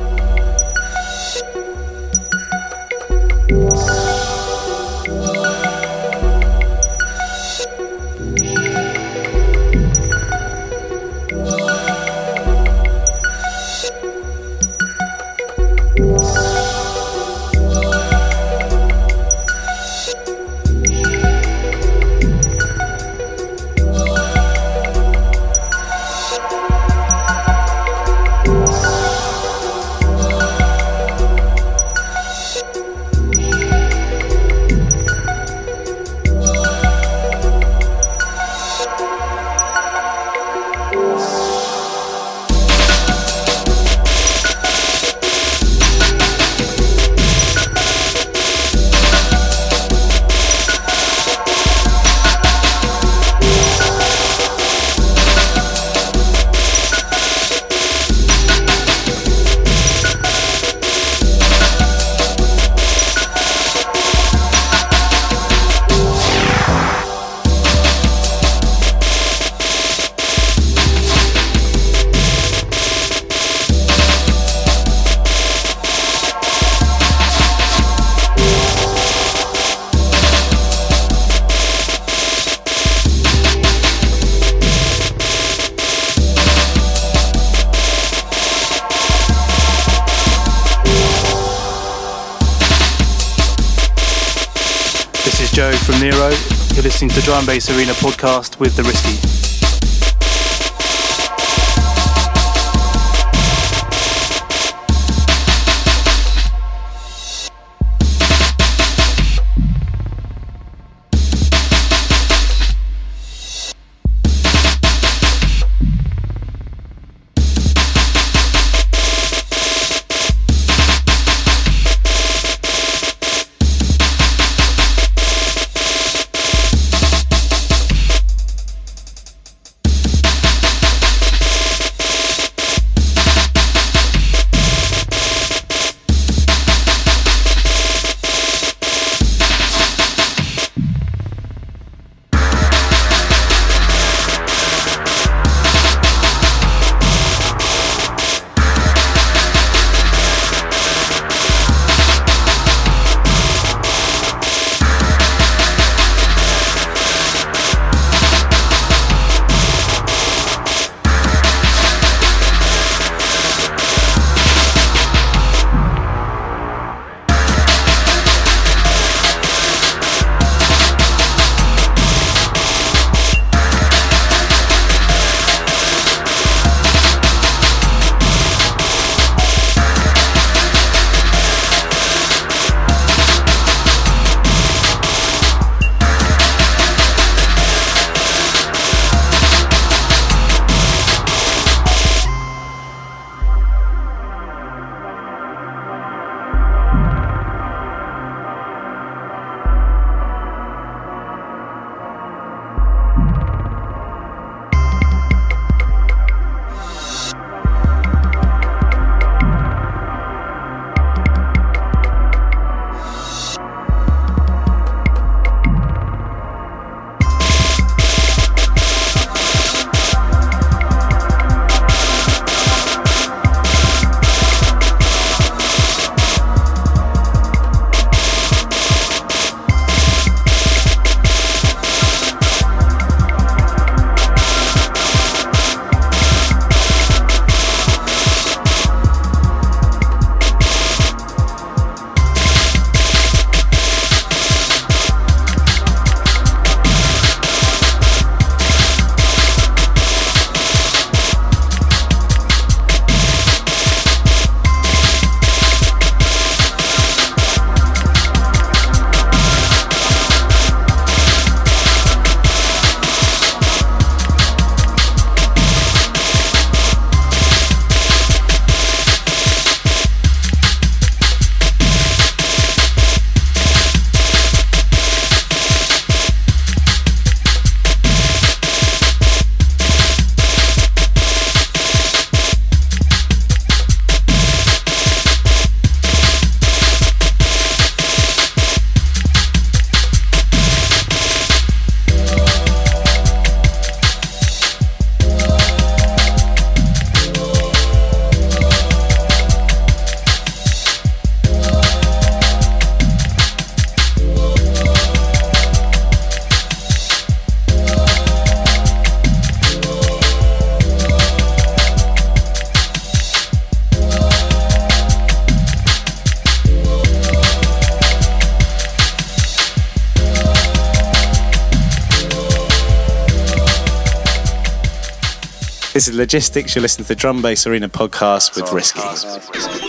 [SPEAKER 15] Drum Bass Arena podcast with The Risky. This is Logistics. You're listening to the Drum Bass Arena podcast with Risky.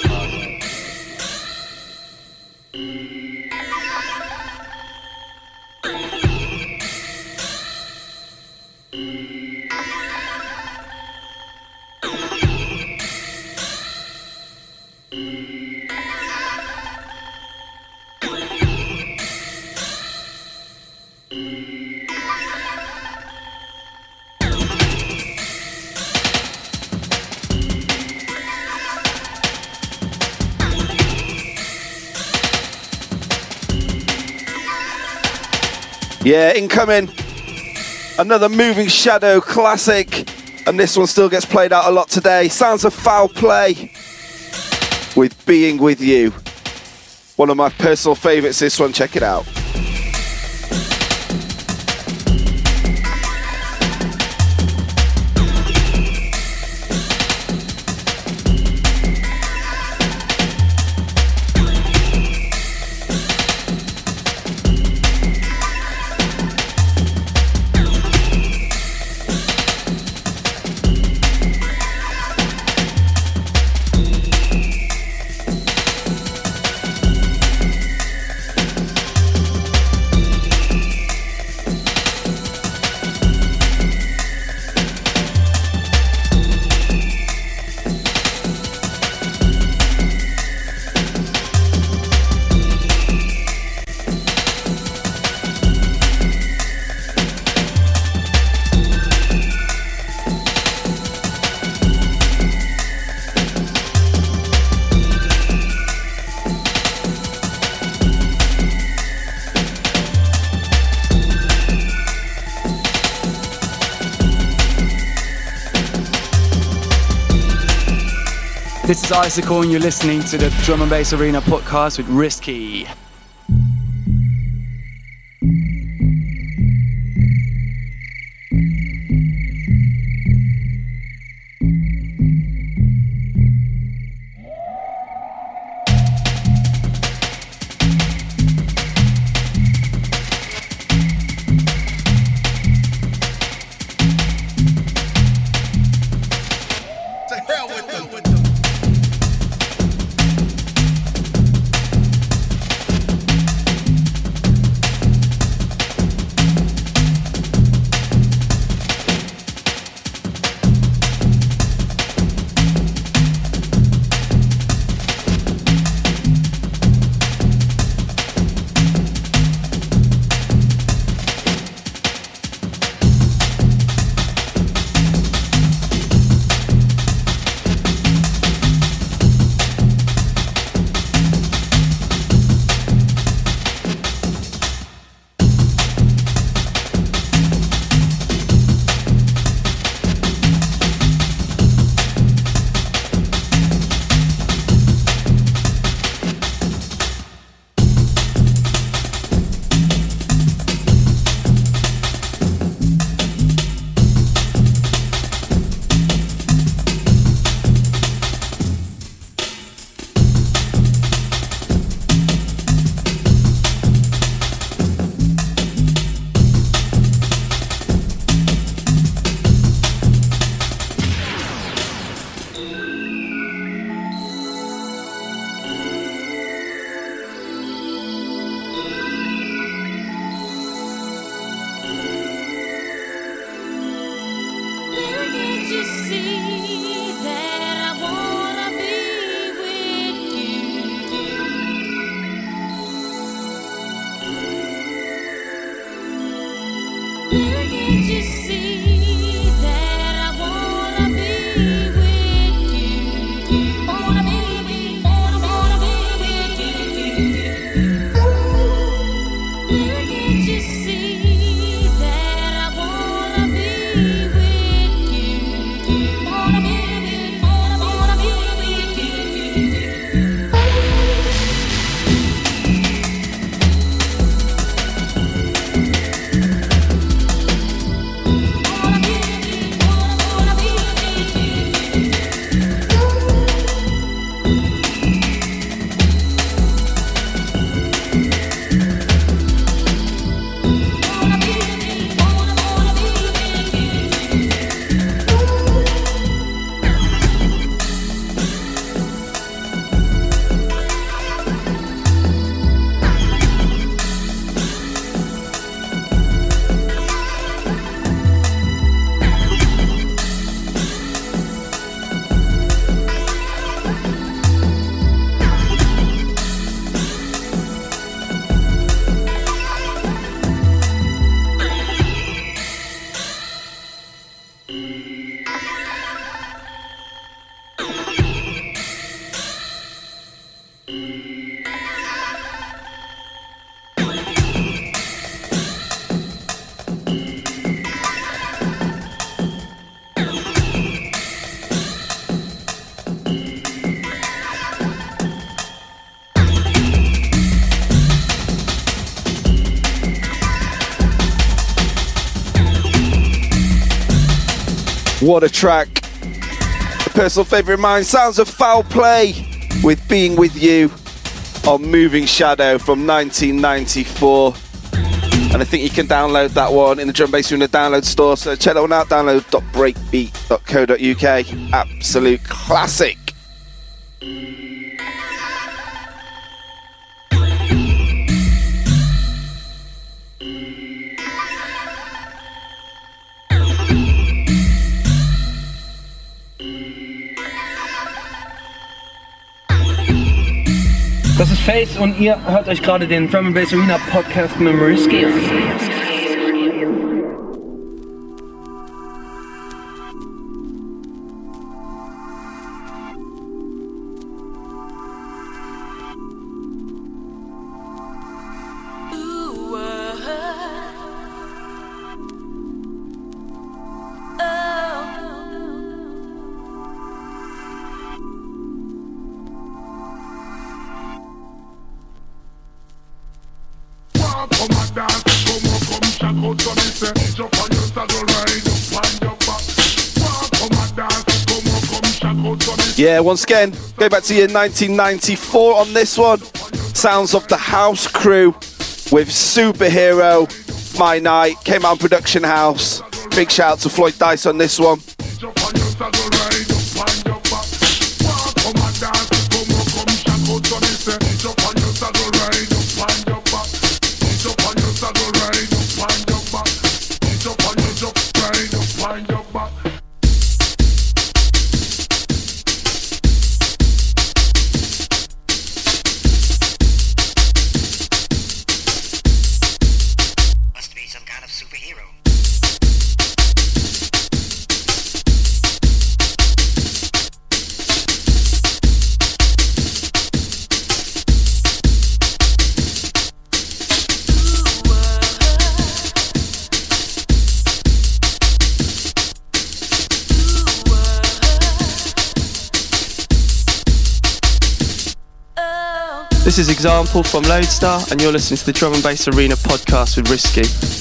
[SPEAKER 4] Yeah, incoming. Another Moving Shadow classic. And this one still gets played out a lot today. Sounds of foul play with Being With You. One of my personal favourites, this one. Check it out.
[SPEAKER 38] Is Icicle, and you're listening to the Drum and Bass Arena podcast with Risky.
[SPEAKER 4] What a track. A personal favourite of mine, Sounds of Foul Play with Being With You on Moving Shadow from 1994. And I think you can download that one in the Drum Bass Arena download store. So check that one out, download.breakbeat.co.uk. Absolute classic.
[SPEAKER 39] Face und ihr hört euch gerade den Drum Bass Arena Podcast mit Risky
[SPEAKER 4] Once again, go back to year 1994 on this one. Sounds of the House Crew with Superhero, My Knight, came out in Production House. Big shout out to Floyd Dice on this one.
[SPEAKER 38] This is Xample from Loadstar, and you're listening to the Drum and Bass Arena podcast with Risky.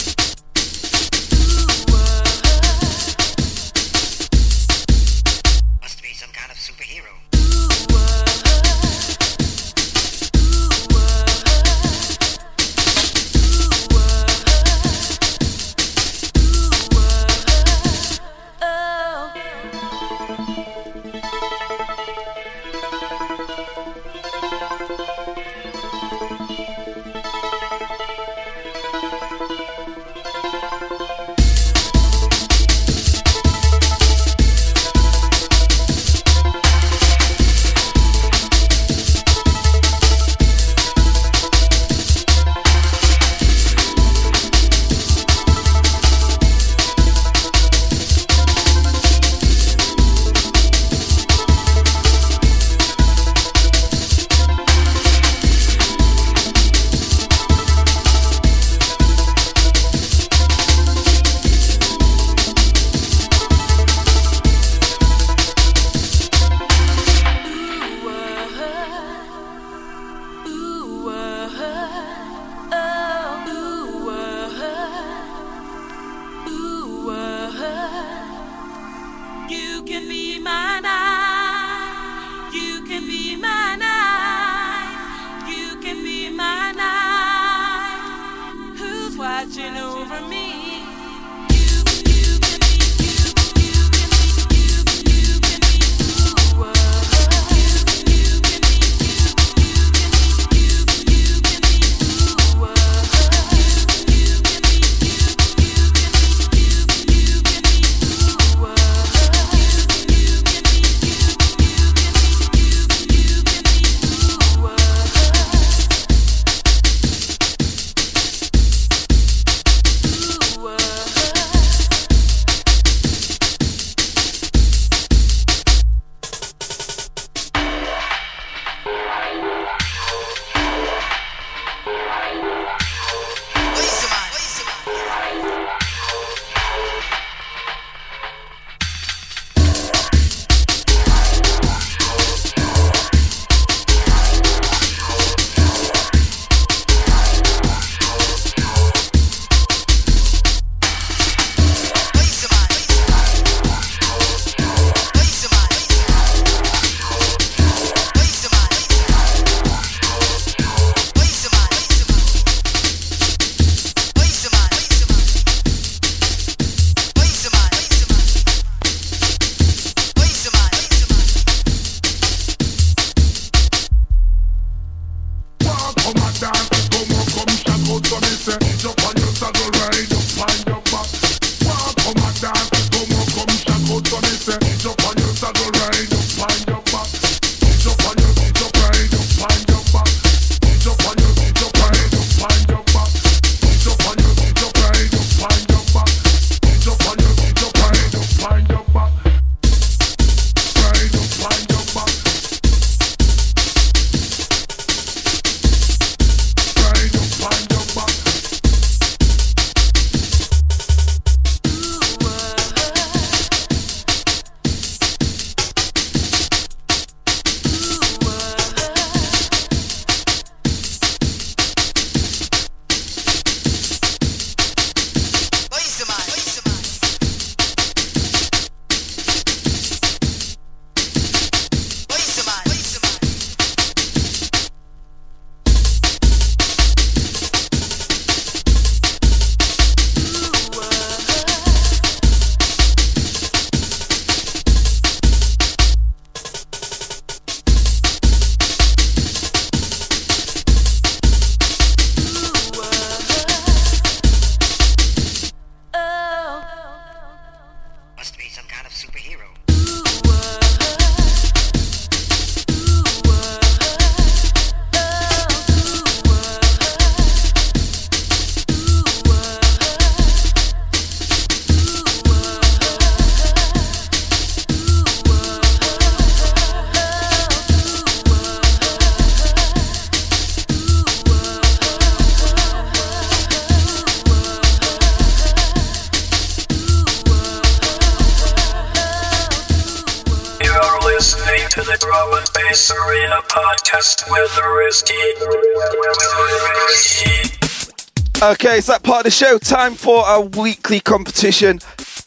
[SPEAKER 4] Show. Time for a weekly competition.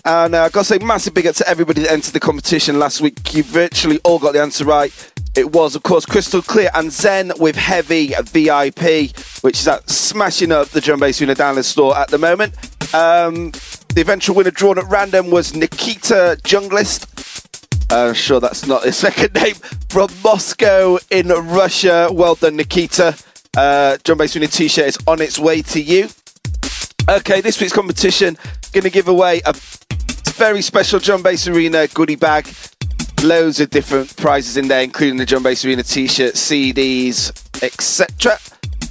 [SPEAKER 4] And uh, I've got to say, massive big up to everybody that entered the competition last week. You virtually all got the answer right. It was, of course, Crystal Clear and Zen with Heavy VIP, which is at smashing up the drum bass the download store at the moment. Um, the eventual winner drawn at random was Nikita Junglist. I'm sure that's not his second name. From Moscow in Russia. Well done, Nikita. Uh, drum bass winning t-shirt is on its way to you. Okay, this week's competition to give away a very special drum bass arena goodie bag. Loads of different prizes in there, including the drum bass arena t-shirt, CDs, etc.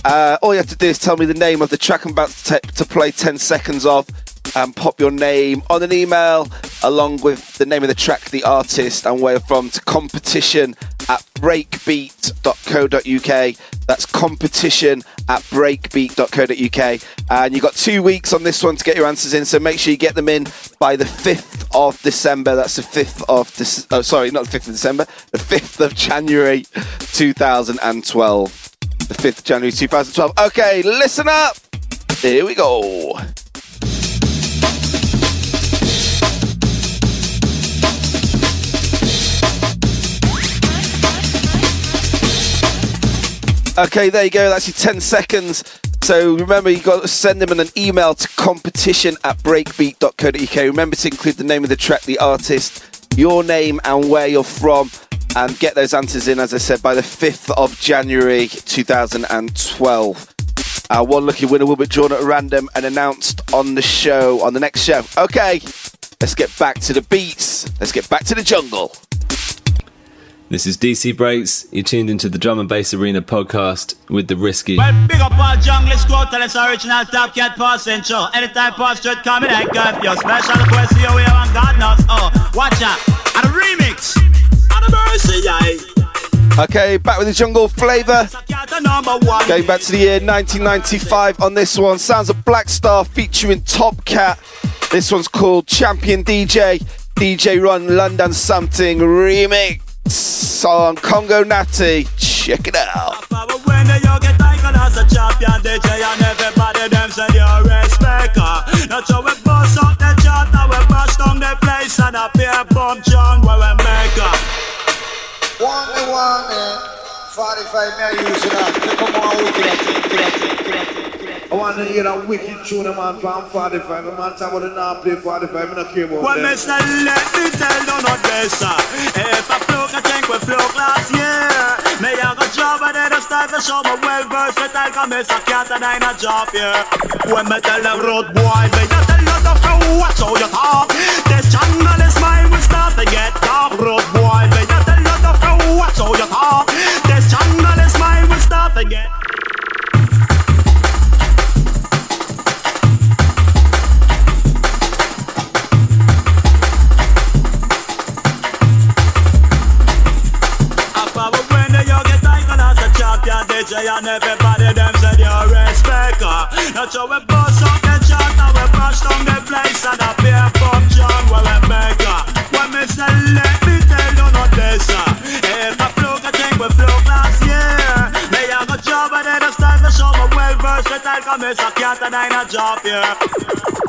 [SPEAKER 4] Uh, all you have to do is tell me the name of the track I'm about to, ta- to play 10 seconds of and pop your name on an email along with the name of the track, the artist, and where you're from to competition at breakbeat.co.uk. That's competition at breakbeat.co.uk. And you've got two weeks on this one to get your answers in, so make sure you get them in by the 5th of December. That's the 5th of, Dec- oh, sorry, not the 5th of December, the 5th of January 2012. The 5th of January 2012. Okay, listen up. Here we go. Okay, there you go. That's your 10 seconds. So remember, you've got to send them an email to competition at breakbeat.co.uk. Remember to include the name of the track, the artist, your name, and where you're from. And get those answers in, as I said, by the 5th of January 2012. Our uh, one lucky winner will be drawn at random and announced on the show, on the next show. Okay, let's get back to the beats. Let's get back to the jungle.
[SPEAKER 19] This is DC Breaks. You're tuned into the Drum and Bass Arena podcast with the Risky.
[SPEAKER 29] Well, big up all jungle squad, tell us original Top Cat pass intro. Anytime pass straight coming like curfew. Special request here, we have God knows. Oh, watch out. And a remix. And a mercy, yeah.
[SPEAKER 4] Okay, back with the jungle flavour. Going back to the year 1995 on this one. Sounds of Black Star featuring Top Cat. This one's called Champion DJ. DJ Ron London Something Remix on Congo Natty. Check it out.
[SPEAKER 29] When you get titled a champion DJ and everybody them say you're respect Now so we bust up the chart, now we bash down the place and a beer bomb John where we make up.
[SPEAKER 27] Want me, want me. 45 me I use. Come on. I want to hear that wicked tune, man, from 45. Man, talk about the now play 45. I don't care about
[SPEAKER 29] Well, mister, let me tell you not this, sir. Show my well versatile, cause me a cat and I a job here. When me tell them road boy, me just tell you to watch how you talk. This jungle is mine, we start to get dark. Road so we bust up the chart, now we brush down the place and a beer pump John where we make her. When me say let me tell you not this. If I flow, I think we flow last year. Me have a job and then it's time to show my well versatile, cause me a cat and I a job here. Say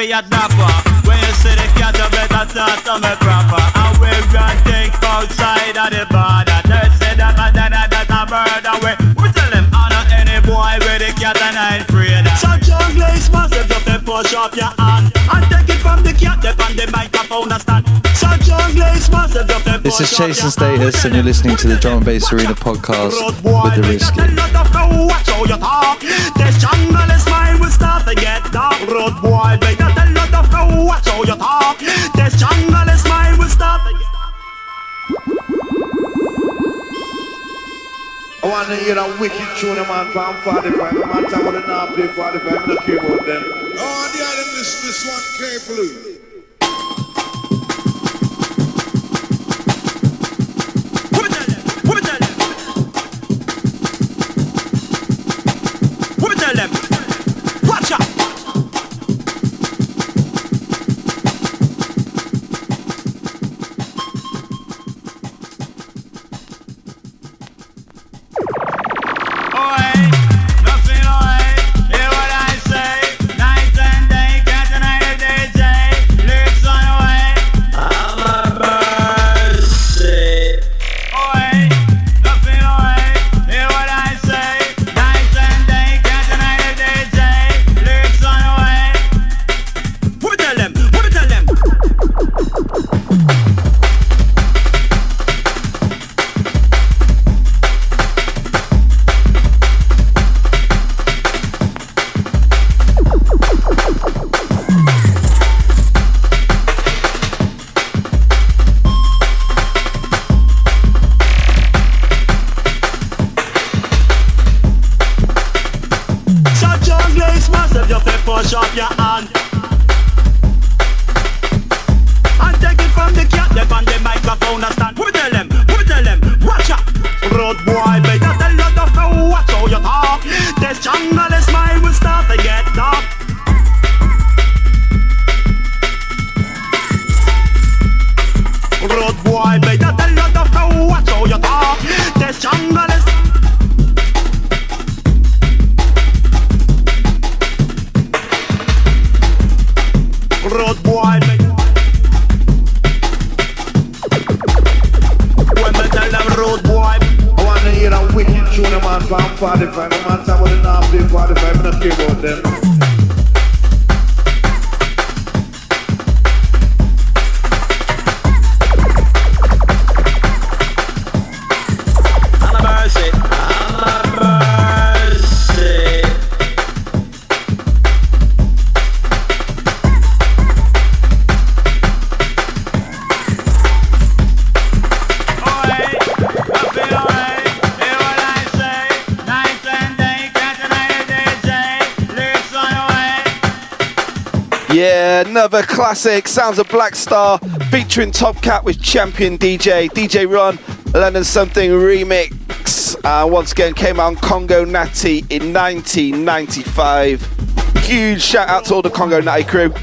[SPEAKER 29] we a dapper. When you see the cat you better talk to me proper. And we run things outside of the border. They say that a that that a murder. We, we tell them honor any boy with the cat and I ain't afraid So jungle is massive just to push up your hand. And take it from the cat up on the microphone and stand So jungle is massive just to
[SPEAKER 22] This is
[SPEAKER 29] push
[SPEAKER 22] Chase and Status, and you're listening to the Drum and Bass Arena podcast with the Risky.
[SPEAKER 29] To get dark. Road boy, got a lot of flow. Watch how you talk. This jungle is mine. We start to get
[SPEAKER 27] want to hear a wicked tune, man, from 45. The man talk about the now play 45, I don't care about them.
[SPEAKER 29] Oh, yeah, them listen this one carefully.
[SPEAKER 4] Classic. Sounds of Black Star featuring Top Cat with champion DJ, DJ Ron, London Something remix. Uh, once again, came out on Congo Natty in 1995. Huge shout out to all the Congo Natty crew.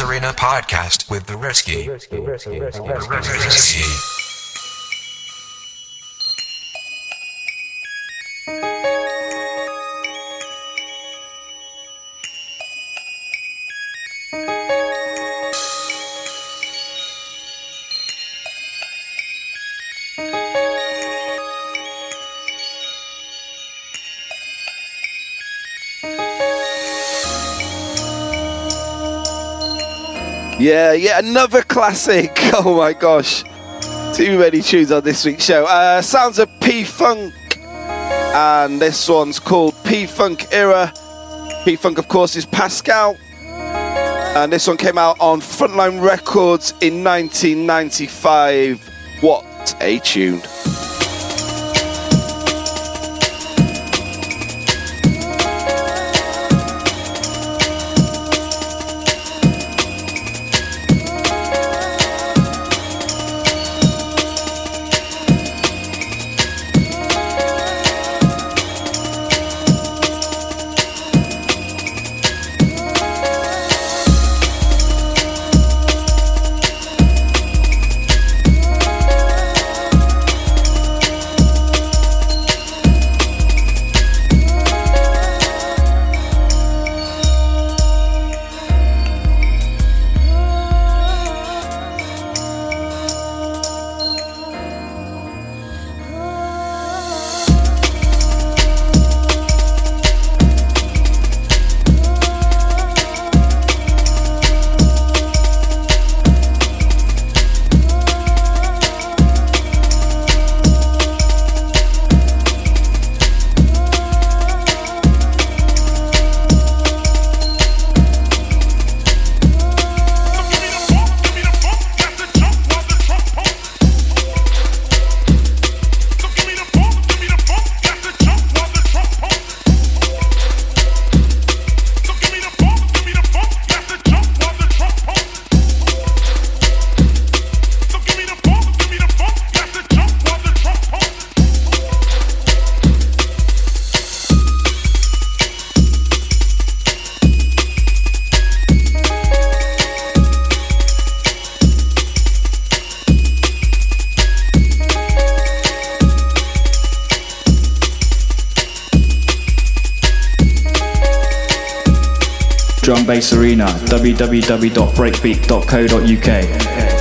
[SPEAKER 20] Arena podcast with the Risky. The Risky.
[SPEAKER 4] Yeah, yeah, another classic. Oh my gosh. Too many tunes on this week's show. Uh, sounds of P Funk. And this one's called P Funk Era. P Funk, of course, is Pascal. And this one came out on Frontline Records in 1995. What a tune.
[SPEAKER 33] www.breakbeat.co.uk.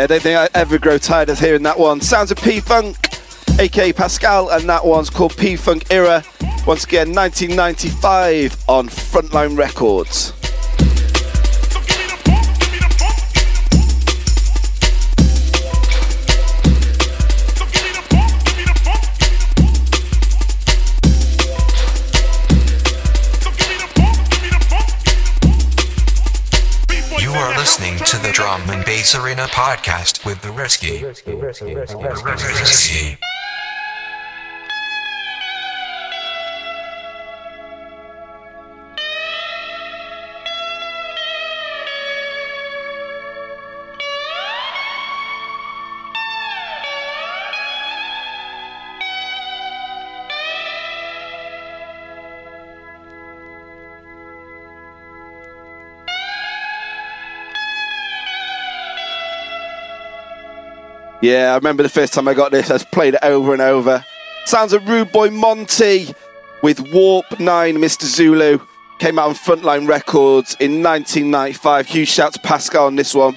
[SPEAKER 4] Yeah, I don't think I ever grow tired of hearing that one. Sounds of P Funk, aka Pascal, and that one's called P Funk Era. Once again, 1995 on Frontline Records.
[SPEAKER 20] Arena podcast with the Risky. The Risky.
[SPEAKER 4] Yeah, I remember the first time I got this, I played it over and over. Sounds of Rude Boy Monty with Warp 9 Mr. Zulu. Came out on Frontline Records in 1995. Huge shout to Pascal on this one.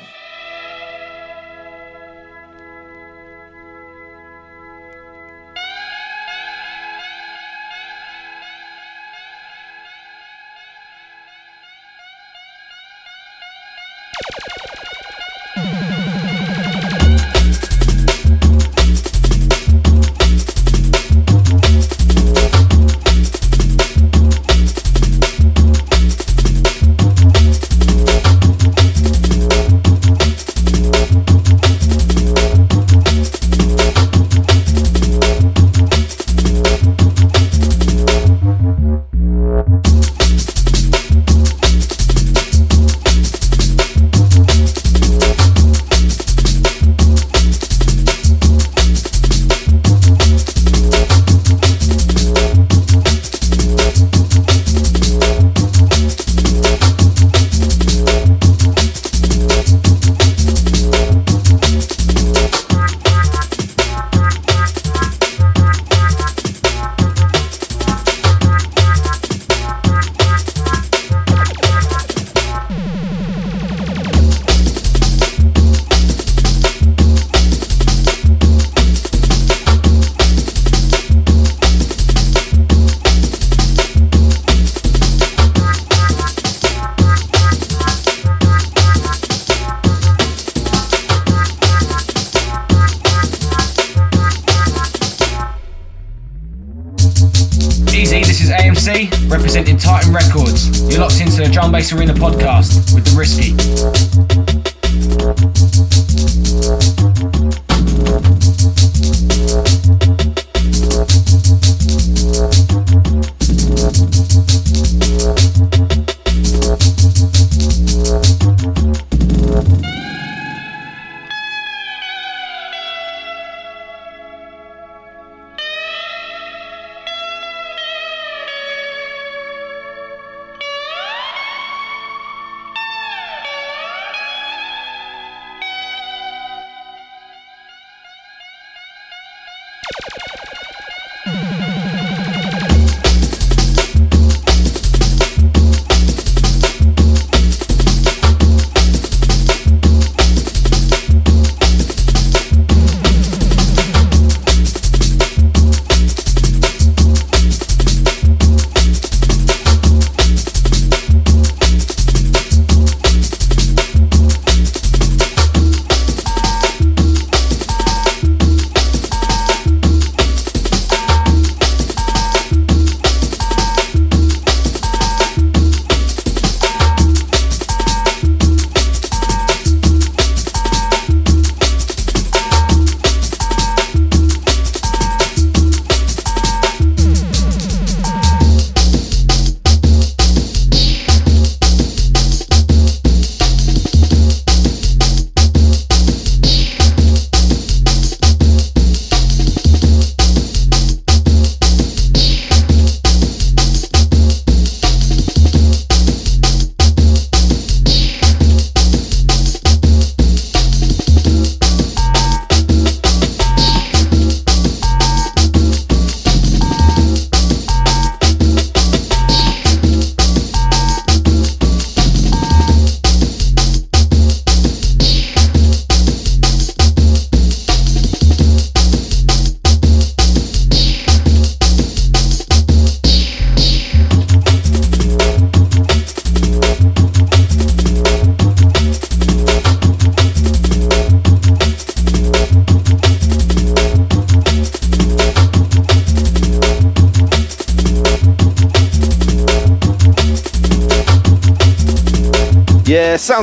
[SPEAKER 40] Drum Arena podcast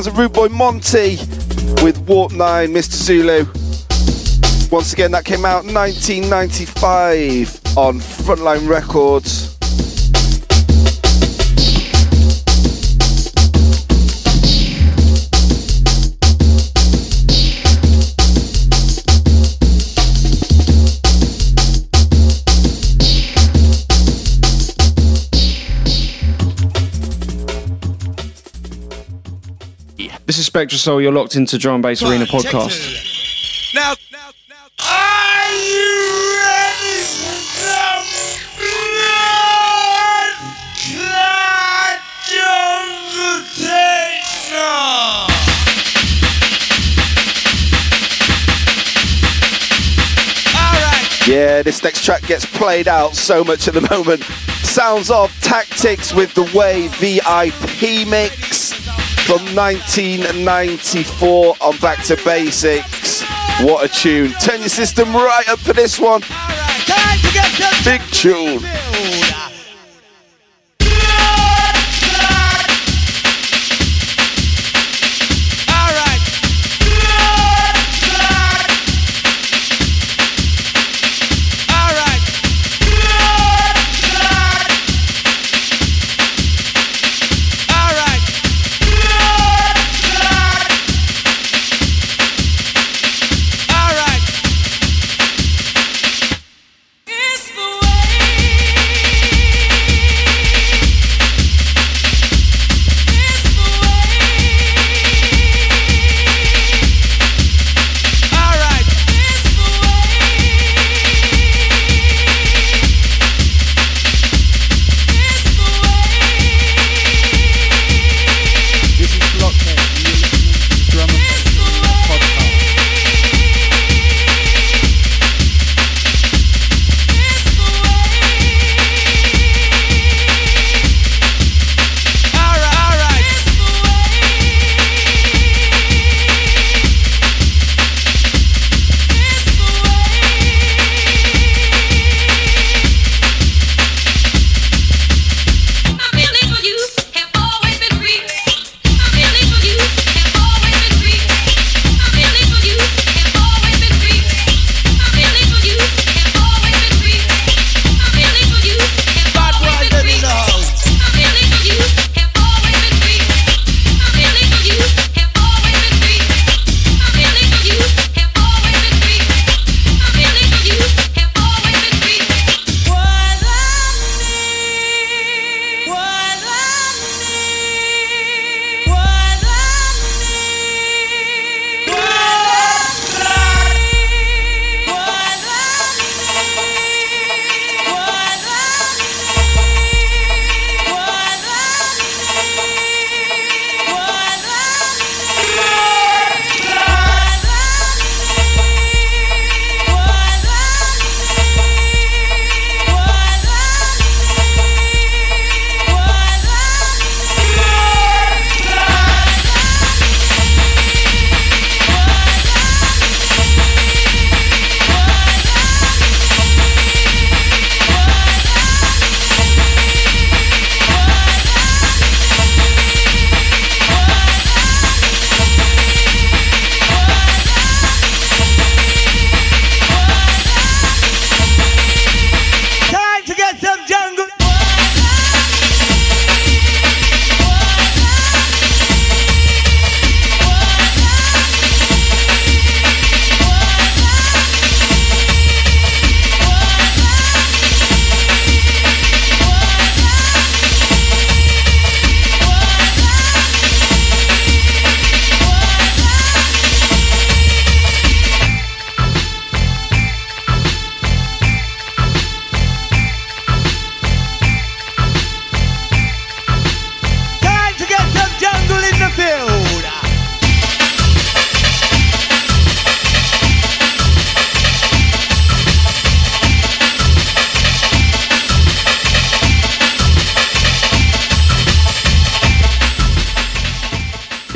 [SPEAKER 4] sounds of Rude Boy Monty with Warp 9, Mr. Zulu. Once again, that came out 1995 on Frontline Records.
[SPEAKER 41] SpectraSoul. You're locked into Drum and Bass Arena podcast.
[SPEAKER 6] Now, are you ready for some blood
[SPEAKER 4] Yeah, this next track gets played out so much at the moment. Sounds of Tactics with the Way VIP mix from 1994 on Back to Basics. What a tune. Turn your system right up for this one. Big tune.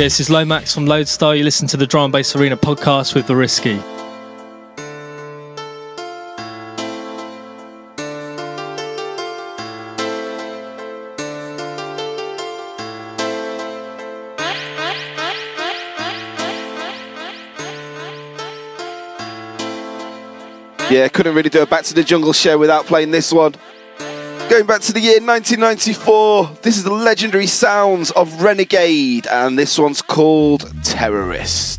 [SPEAKER 42] This is Lomax from Loadstar. You listen to the Drum Bass Arena podcast with The Risky.
[SPEAKER 4] Yeah, couldn't really do a Back to the Jungle show without playing this one. Going back to the year 1994, this is the legendary sounds of Renegade, and this one's called Terrorist.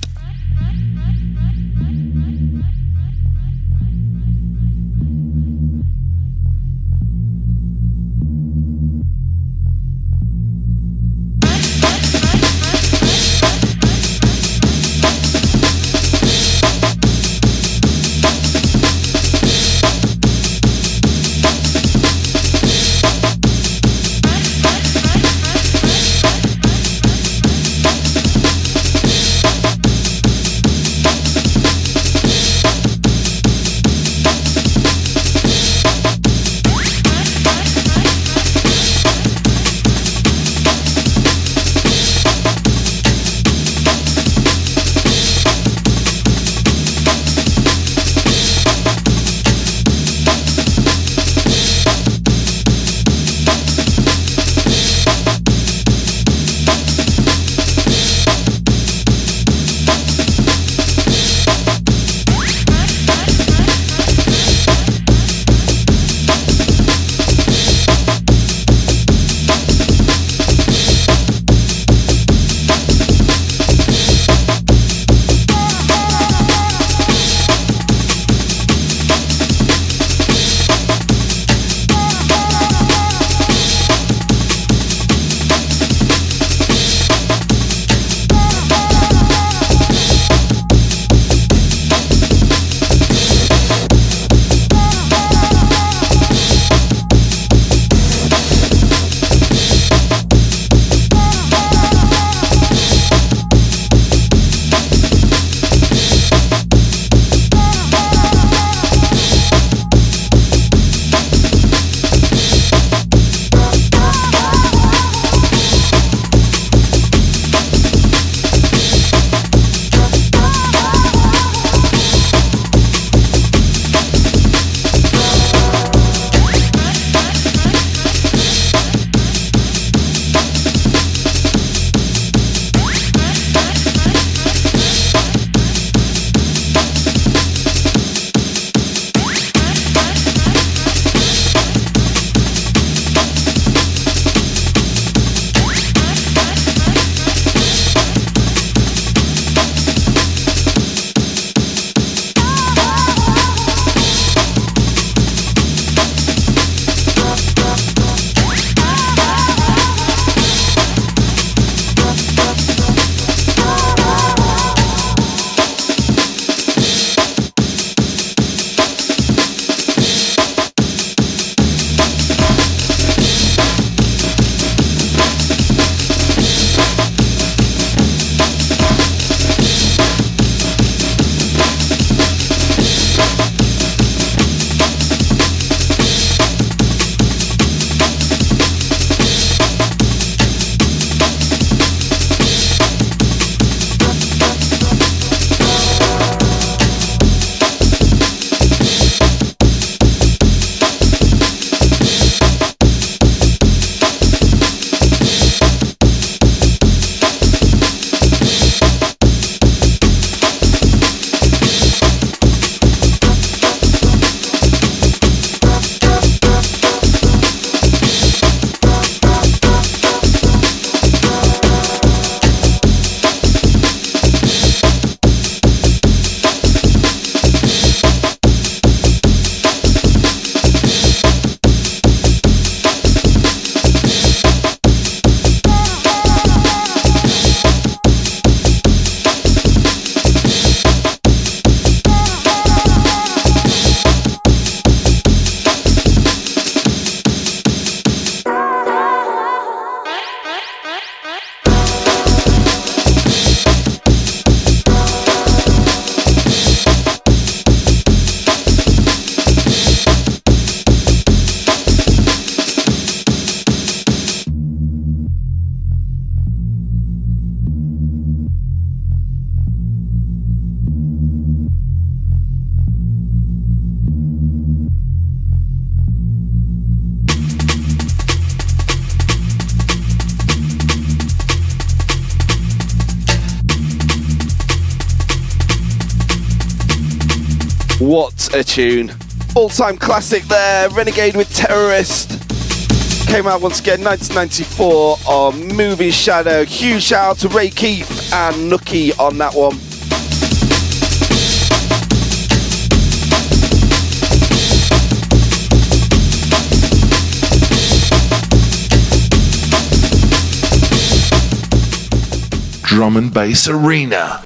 [SPEAKER 29] A tune. All time classic there, Renegade with Terrorist. Came out once again 1994 on Moving Shadow. Huge shout out to Ray Keith and Nookie on that one.
[SPEAKER 43] Drum and Bass Arena.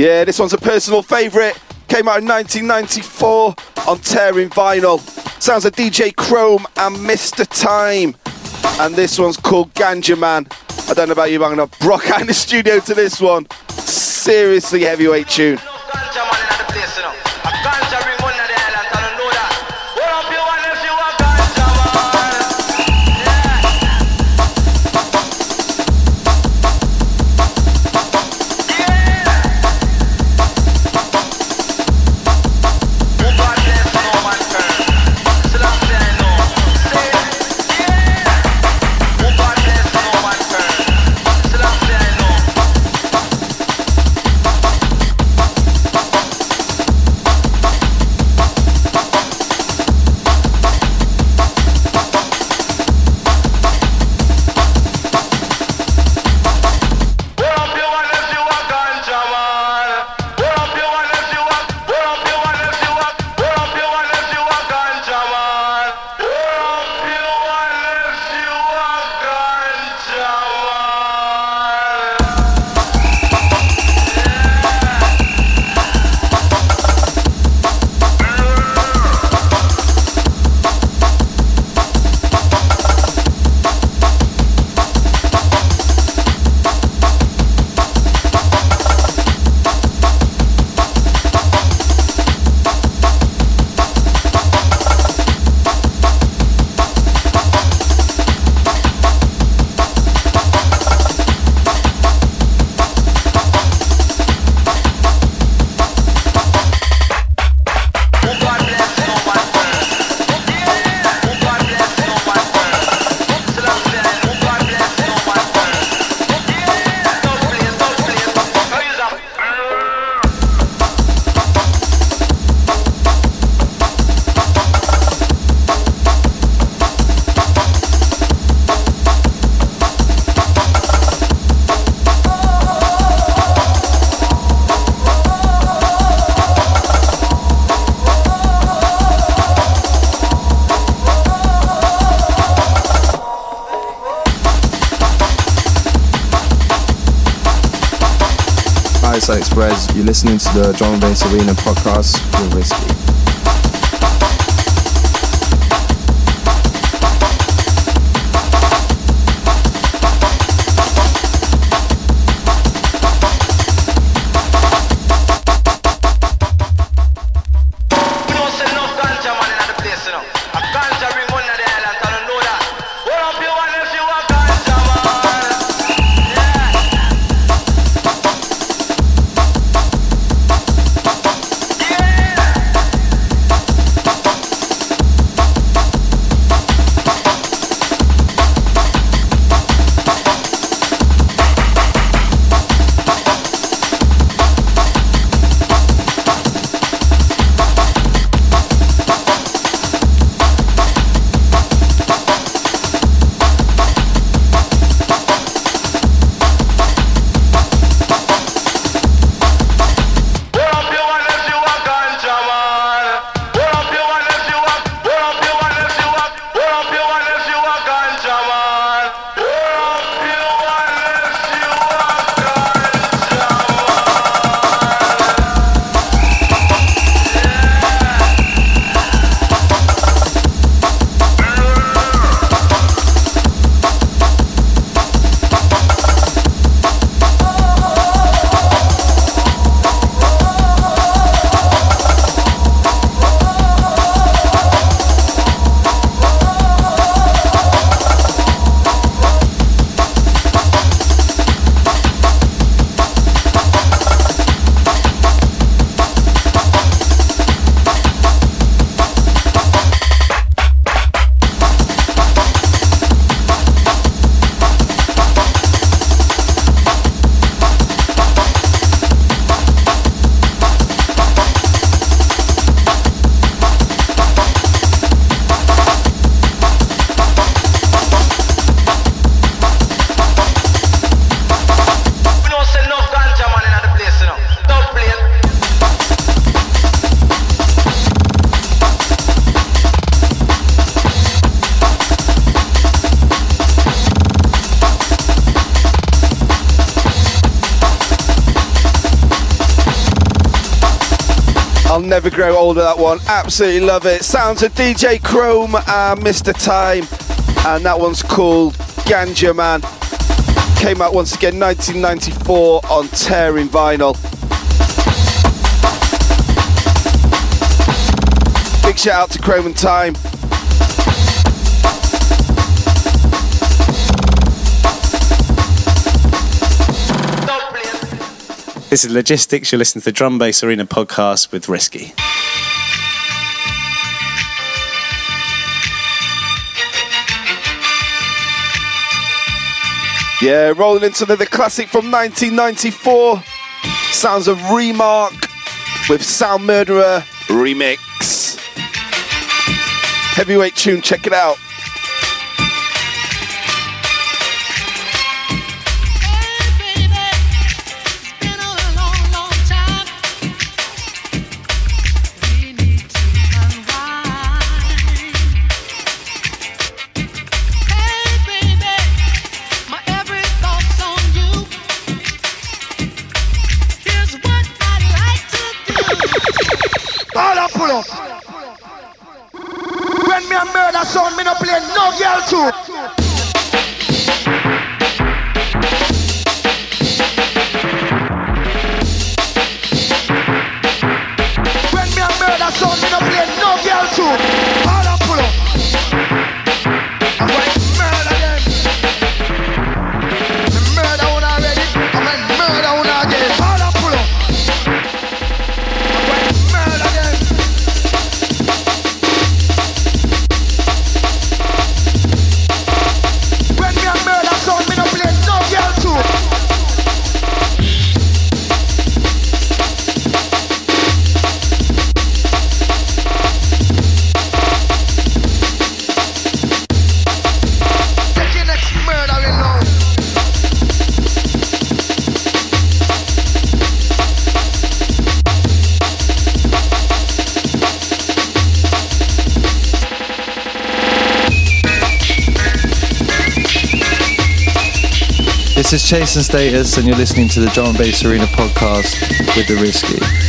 [SPEAKER 29] Yeah, this one's a personal favourite. Came out in 1994 on Tearing Vinyl. Sounds like DJ Krome and Mr. Time. And this one's called Ganja Man. I don't know about you, but I'm going to brock out in the studio to this one. Seriously heavyweight tune.
[SPEAKER 15] Listening to the and Bass Arena podcast with
[SPEAKER 44] Risky.
[SPEAKER 4] Never grow old of that one. Absolutely love it. Sounds of DJ Krome and Mr. Time. And that one's called Ganja Man. Came out once again 1994 on Tearing Vinyl. Big shout out to Krome and Time.
[SPEAKER 15] This is Logistics. You're listening to the Drum Bass Arena podcast with Risky.
[SPEAKER 4] Yeah, rolling into the, the classic from 1994. Sounds of Remarc with Sound Murderer remix. Heavyweight tune, check it out.
[SPEAKER 27] Sound, me no play no girl too.
[SPEAKER 22] This is Chase and Status, and you're listening to the Drum and Bass Arena podcast with the Risky.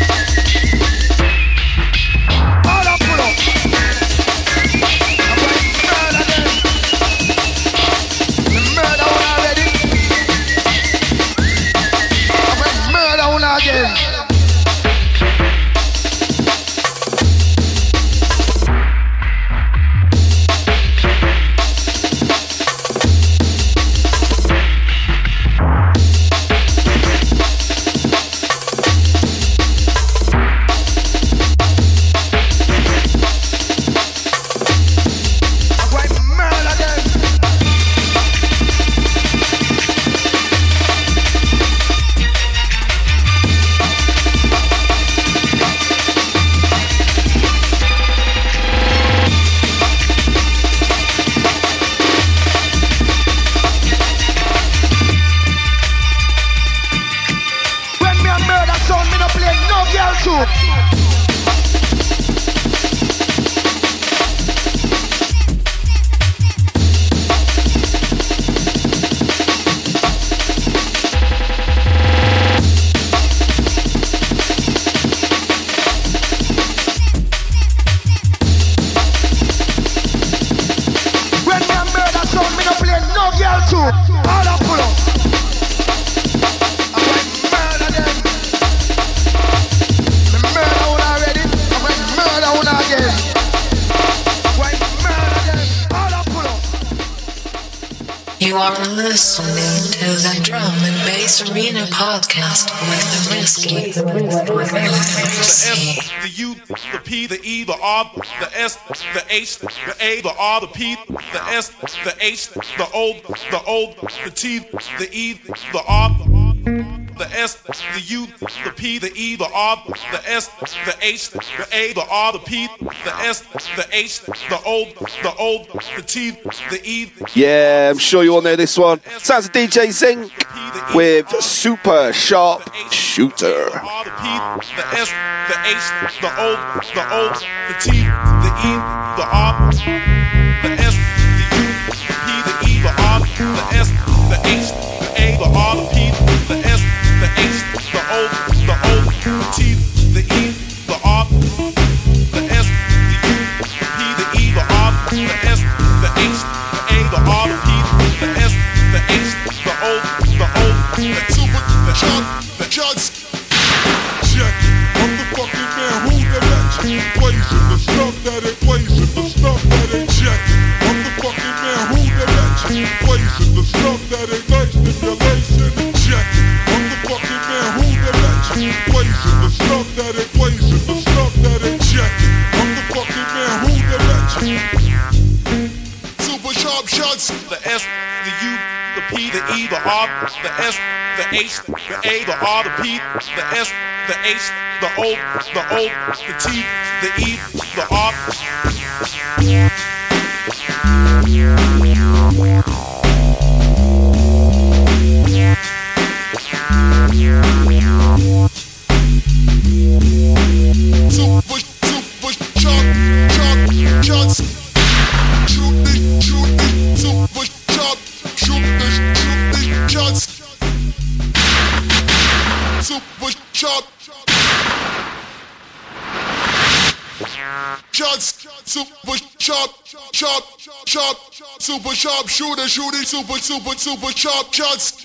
[SPEAKER 6] H, the A, the R, the P, the S, the H, the O, the O, the T, the E, the R, the S, the U, the P, the E, the R, the S, the H, the A, the R, the P, the S, the H, the O, the O, the T, the E,
[SPEAKER 4] Yeah, I'm sure you all know this one. Sounds of DJ Zinc with Super Sharp Shooter.
[SPEAKER 6] the S, the H, the O, the O, the T, the A, the R, the P, the S, the H, the O, the O, the T, the E, the R, super, super, super
[SPEAKER 45] chop, cuts.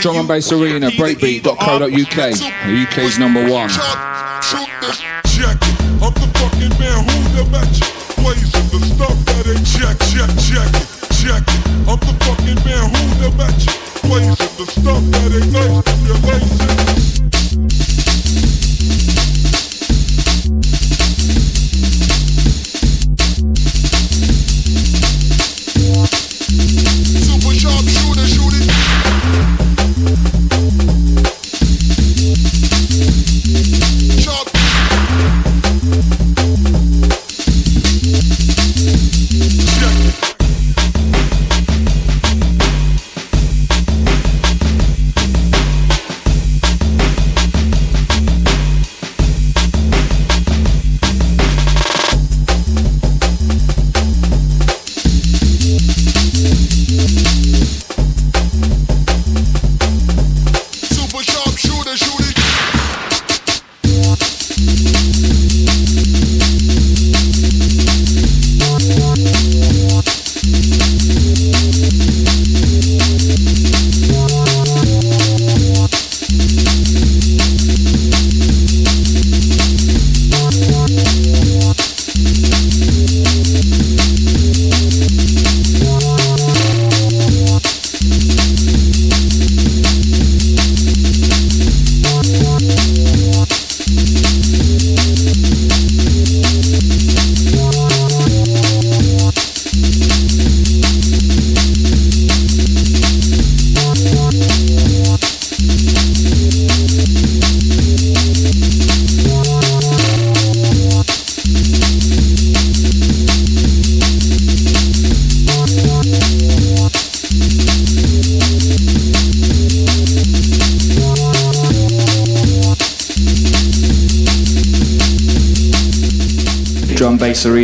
[SPEAKER 45] Drum and Bass Arena, breakbeat.co.uk, the UK's number one.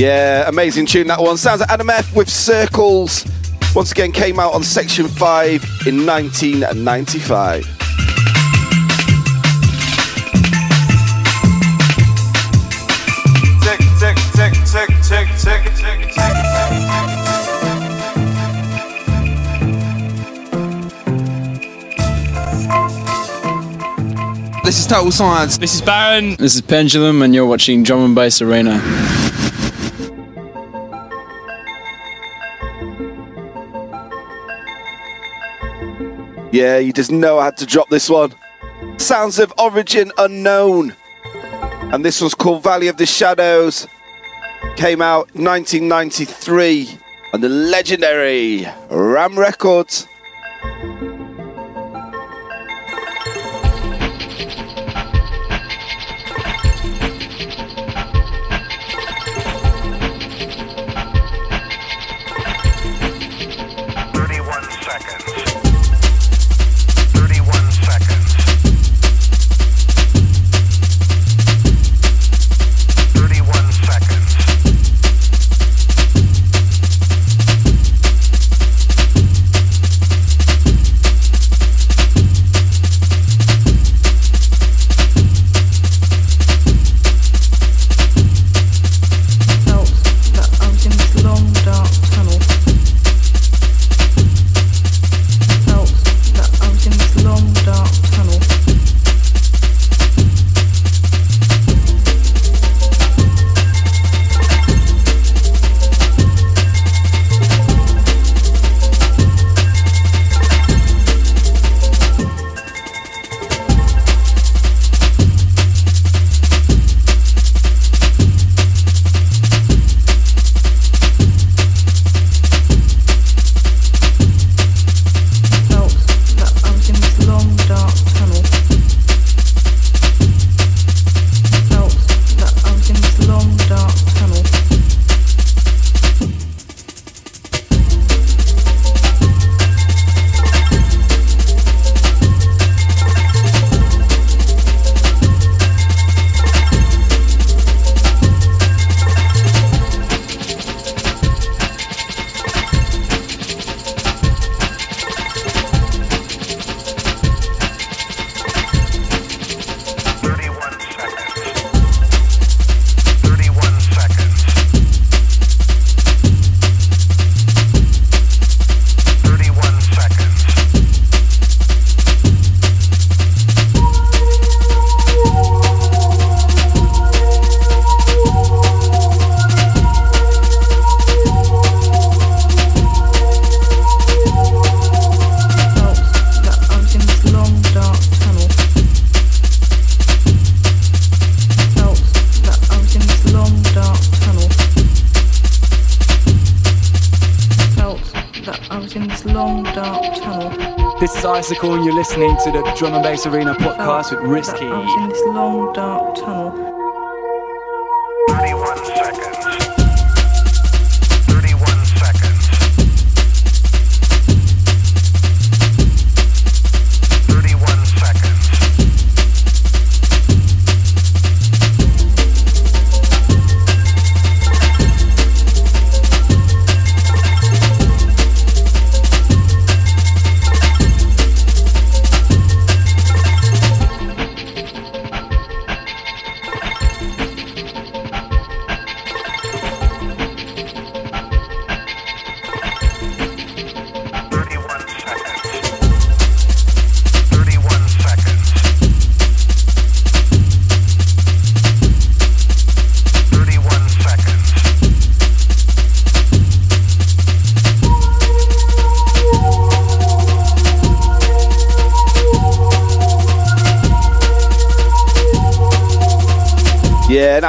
[SPEAKER 4] Yeah, amazing tune that one. Sounds like Adam F with Circles. Once again, came out on Section 5 in 1995.
[SPEAKER 45] This is Total Science.
[SPEAKER 42] This is Baron.
[SPEAKER 41] This is Pendulum, and you're watching Drum and Bass Arena.
[SPEAKER 4] Yeah, you just know I had to drop this one. Sounds of origin unknown. And this one's called Valley of the Shadows. Came out 1993 on the legendary Ram Records.
[SPEAKER 17] Is and you're listening to the Drum and Bass Arena podcast with oh, Risky.
[SPEAKER 46] I was in this long dark tunnel.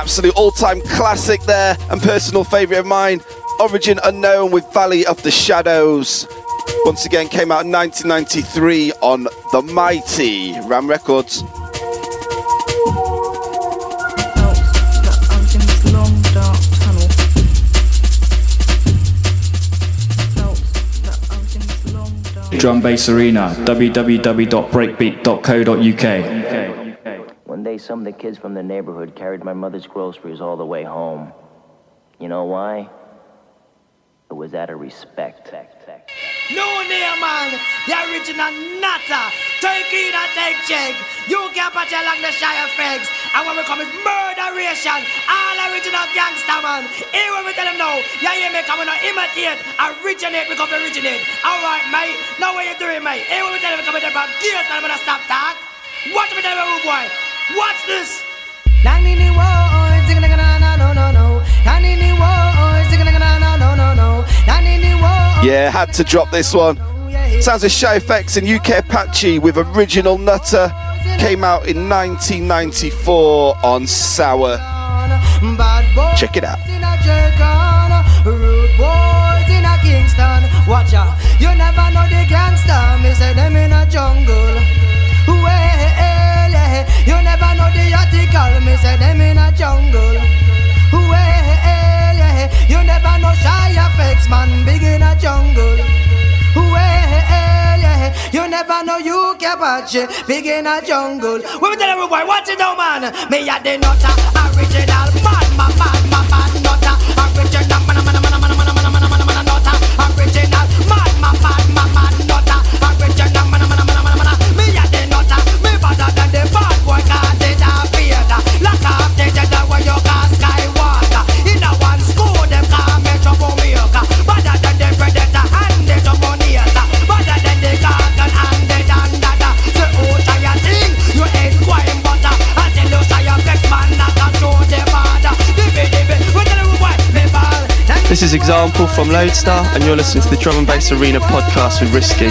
[SPEAKER 4] Absolute all time classic there, and personal favourite of mine. Origin Unknown with Valley of the Shadows. Once again, came out in 1993 on the mighty Ram Records.
[SPEAKER 33] Drum Bass Arena, www.breakbeat.co.uk.
[SPEAKER 47] Some of the kids from the neighborhood carried my mother's groceries all the way home. You know why? It was out of respect.
[SPEAKER 48] No name, man. The original. Take in and take check. You can't patch along the Shy FX. And when we come is murderation. All original gangster, man. Here when we tell them no. Yeah, yeah, me coming to imitate. Originate, we originate. Alright, mate. Now what you doing, mate? Here when we tell them come to from gears, man, I'm gonna stop talk. Watch me tell them, oh boy. Watch this.
[SPEAKER 4] Yeah, had to drop this one. Sounds of Shy FX and UK Apache with original Nuttah came out in 1994 on Sour. Check it out.
[SPEAKER 48] Watch out, you never know the gangster. Me say them in jungle. Well, yeah. you never know you can watch it. Big in a jungle. We tell every boy, watch it now, man. Me a the nutter, original man, man, man, man, man, nutter, original
[SPEAKER 38] This is Xample from Loadstar, and you're listening to the Drum and Bass Arena podcast with Risky.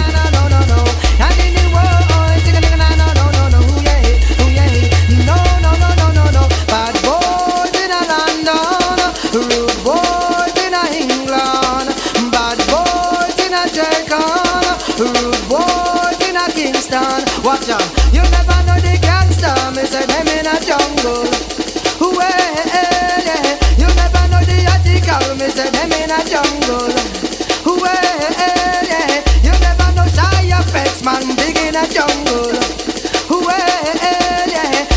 [SPEAKER 48] Watch out, you never know the gangster, me say them in a jungle. You never know shy man, big in a jungle.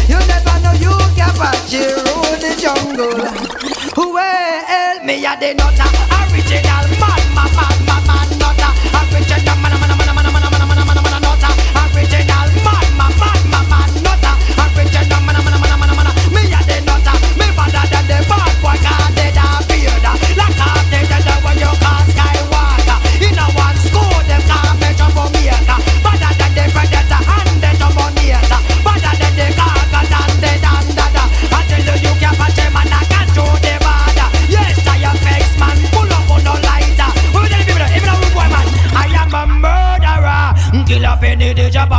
[SPEAKER 48] You never know you can the jungle. Me a the nutter, original man, man, man,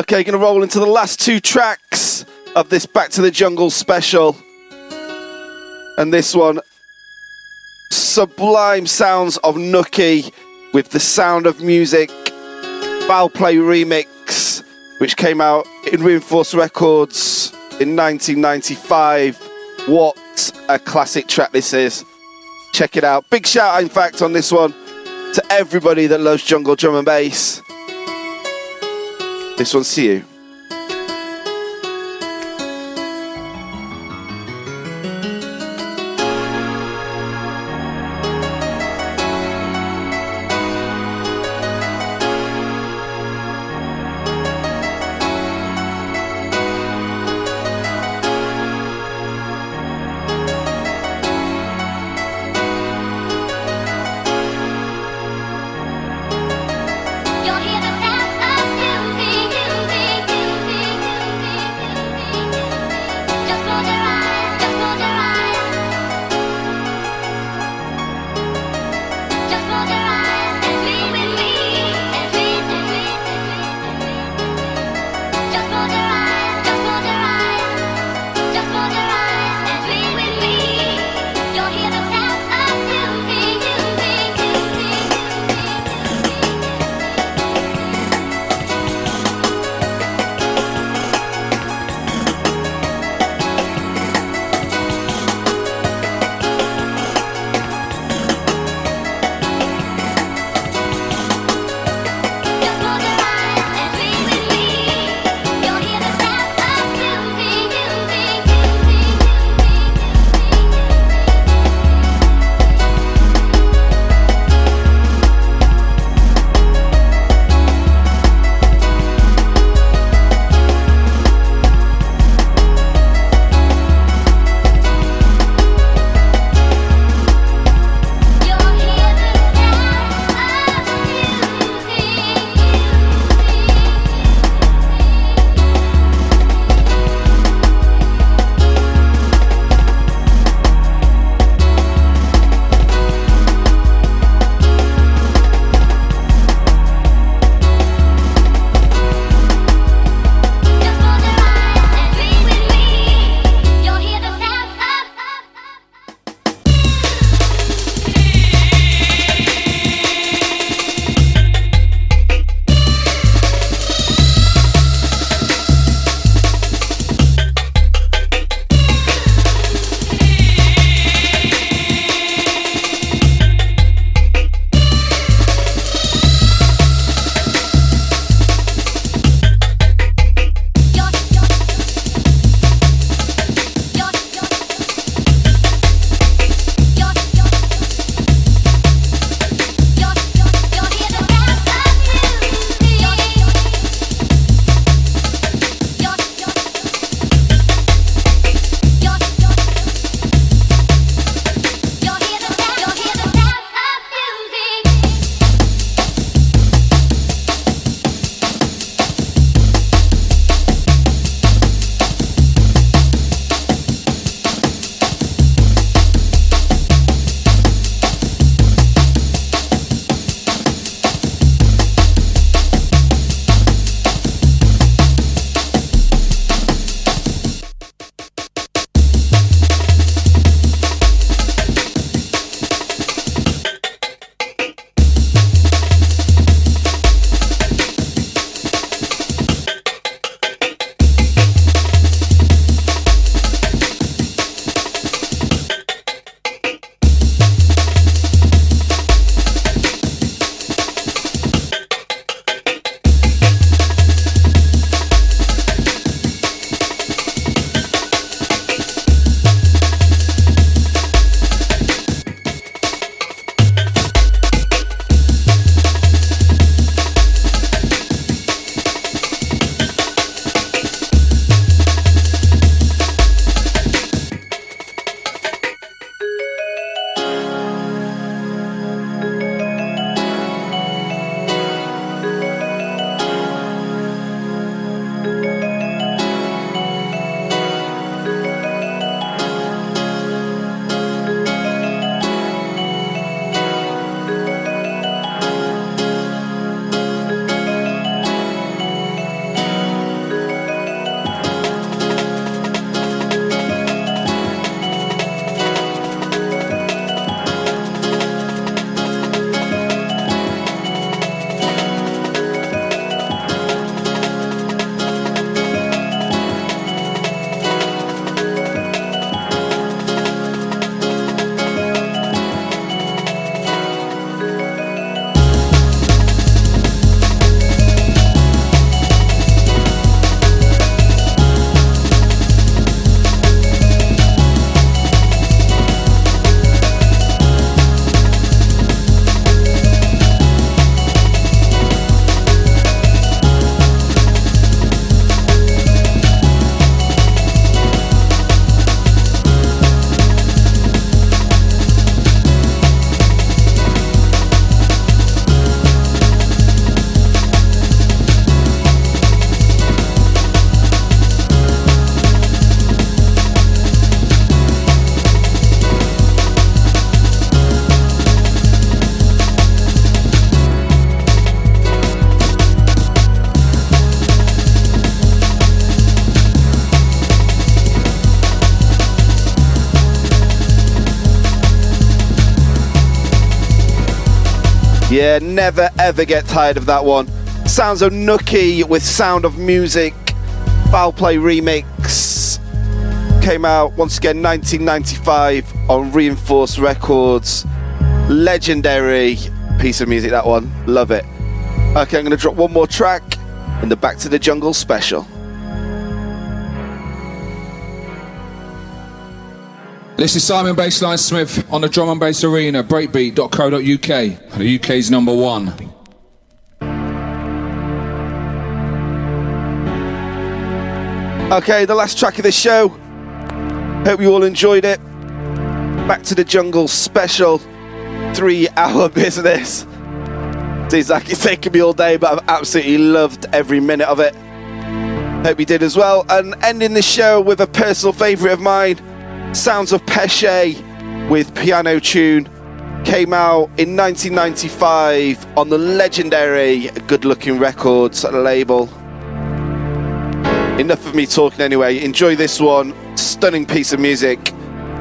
[SPEAKER 4] Okay, gonna roll into the last two tracks of this Back to the Jungle special. And this one, sublime sounds of Nookie with the sound of music, Foul Play remix, which came out in Reinforced Records in 1995. What a classic track this is. Check it out. Big shout out, in fact, on this one to everybody that loves jungle drum and bass. This one's to you. Yeah, never ever get tired of that one. Sounds of Nookie with Sound of Music, Foul Play remix. Came out once again 1995 on Reinforced Records. Legendary piece of music, that one. Love it. Okay, I'm going to drop one more track in the Back to the Jungle special.
[SPEAKER 45] This is Simon Bassline Smith on the Drum and Bass Arena, breakbeat.co.uk, the UK's number one.
[SPEAKER 4] Okay, the last track of the show. Hope you all enjoyed it. Back to the Jungle special. Three hour business. Seems like it's taken me all day, but I've absolutely loved every minute of it. Hope you did as well. And ending the show with a personal favourite of mine Sounds of Peshay with piano tune. Came out in 1995 on the legendary Good Looking Records label. Enough of me talking anyway. Enjoy this one. Stunning piece of music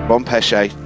[SPEAKER 4] from Peshay.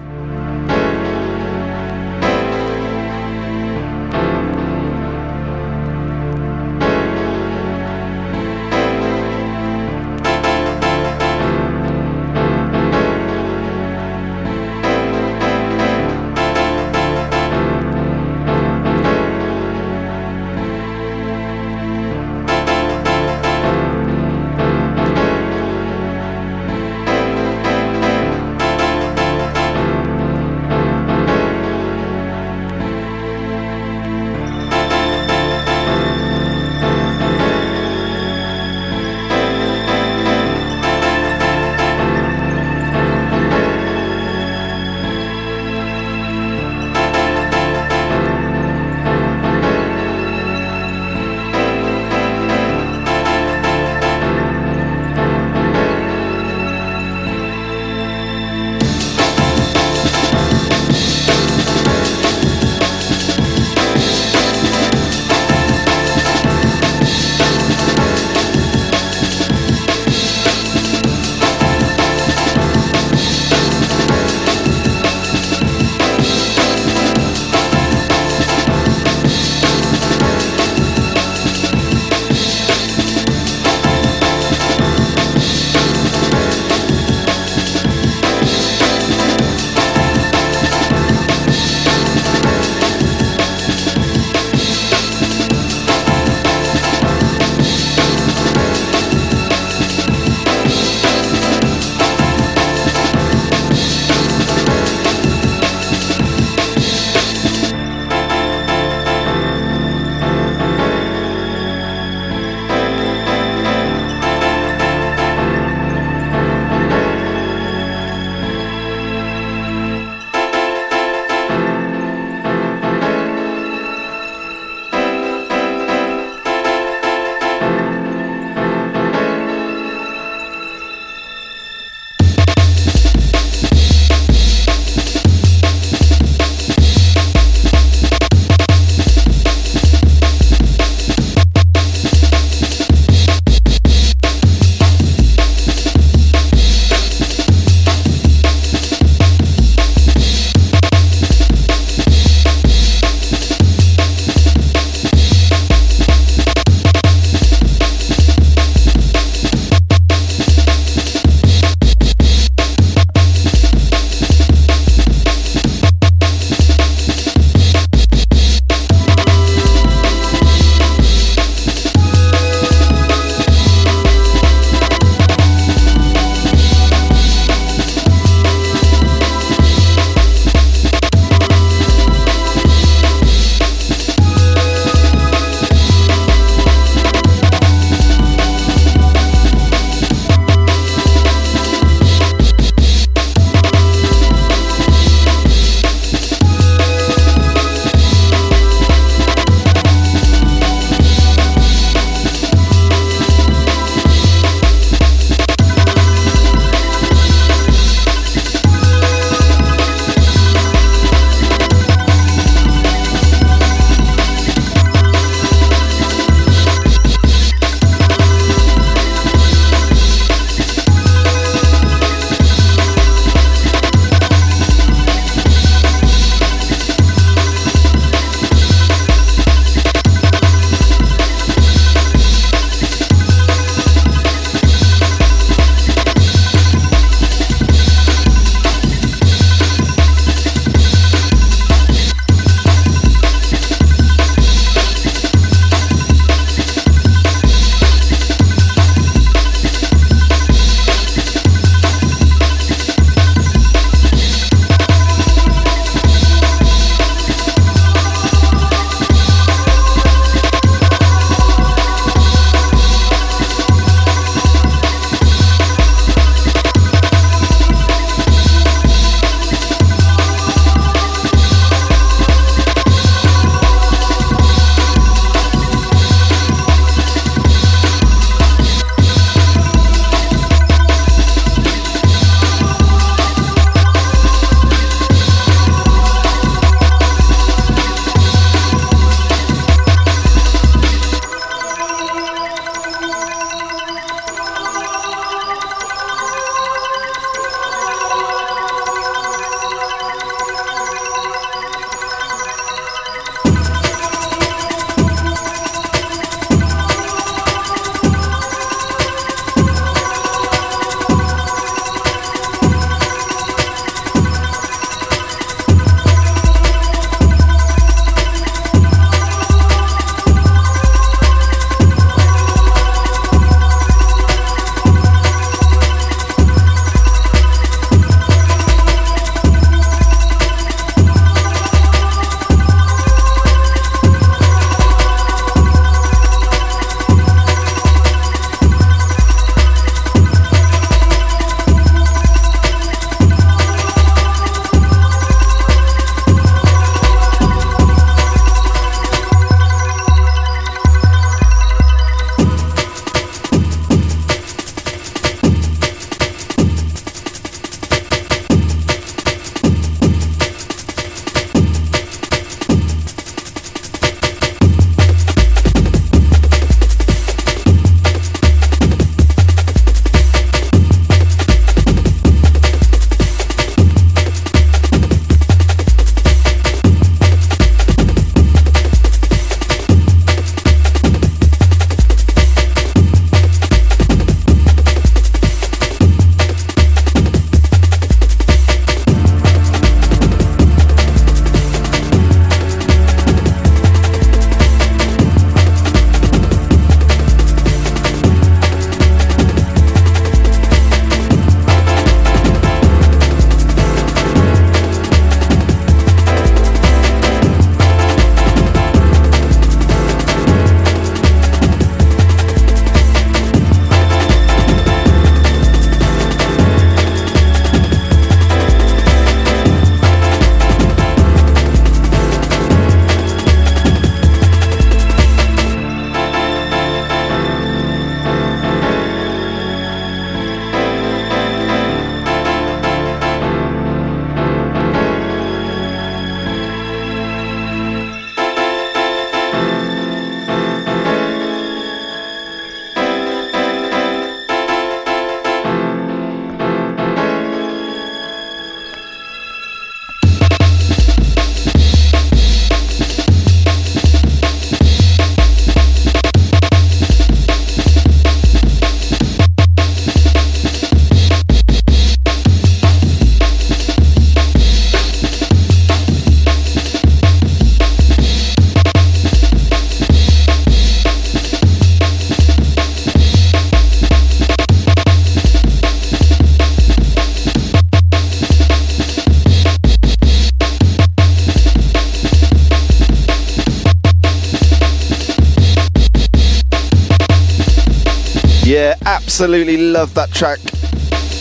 [SPEAKER 4] Absolutely love that track.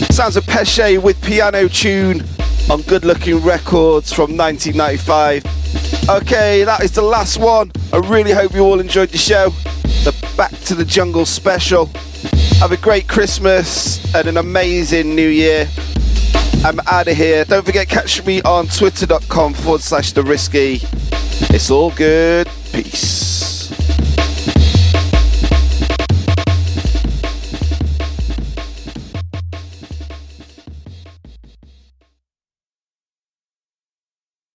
[SPEAKER 4] Sounds of Peshay with piano tune on Good Looking Records from 1995. Okay, that is the last one. I really hope you all enjoyed the show. The Back to the Jungle special. Have a great Christmas and an amazing New Year. I'm out of here. Don't forget, catch me on twitter.com forward slash the risky. It's all good. Peace.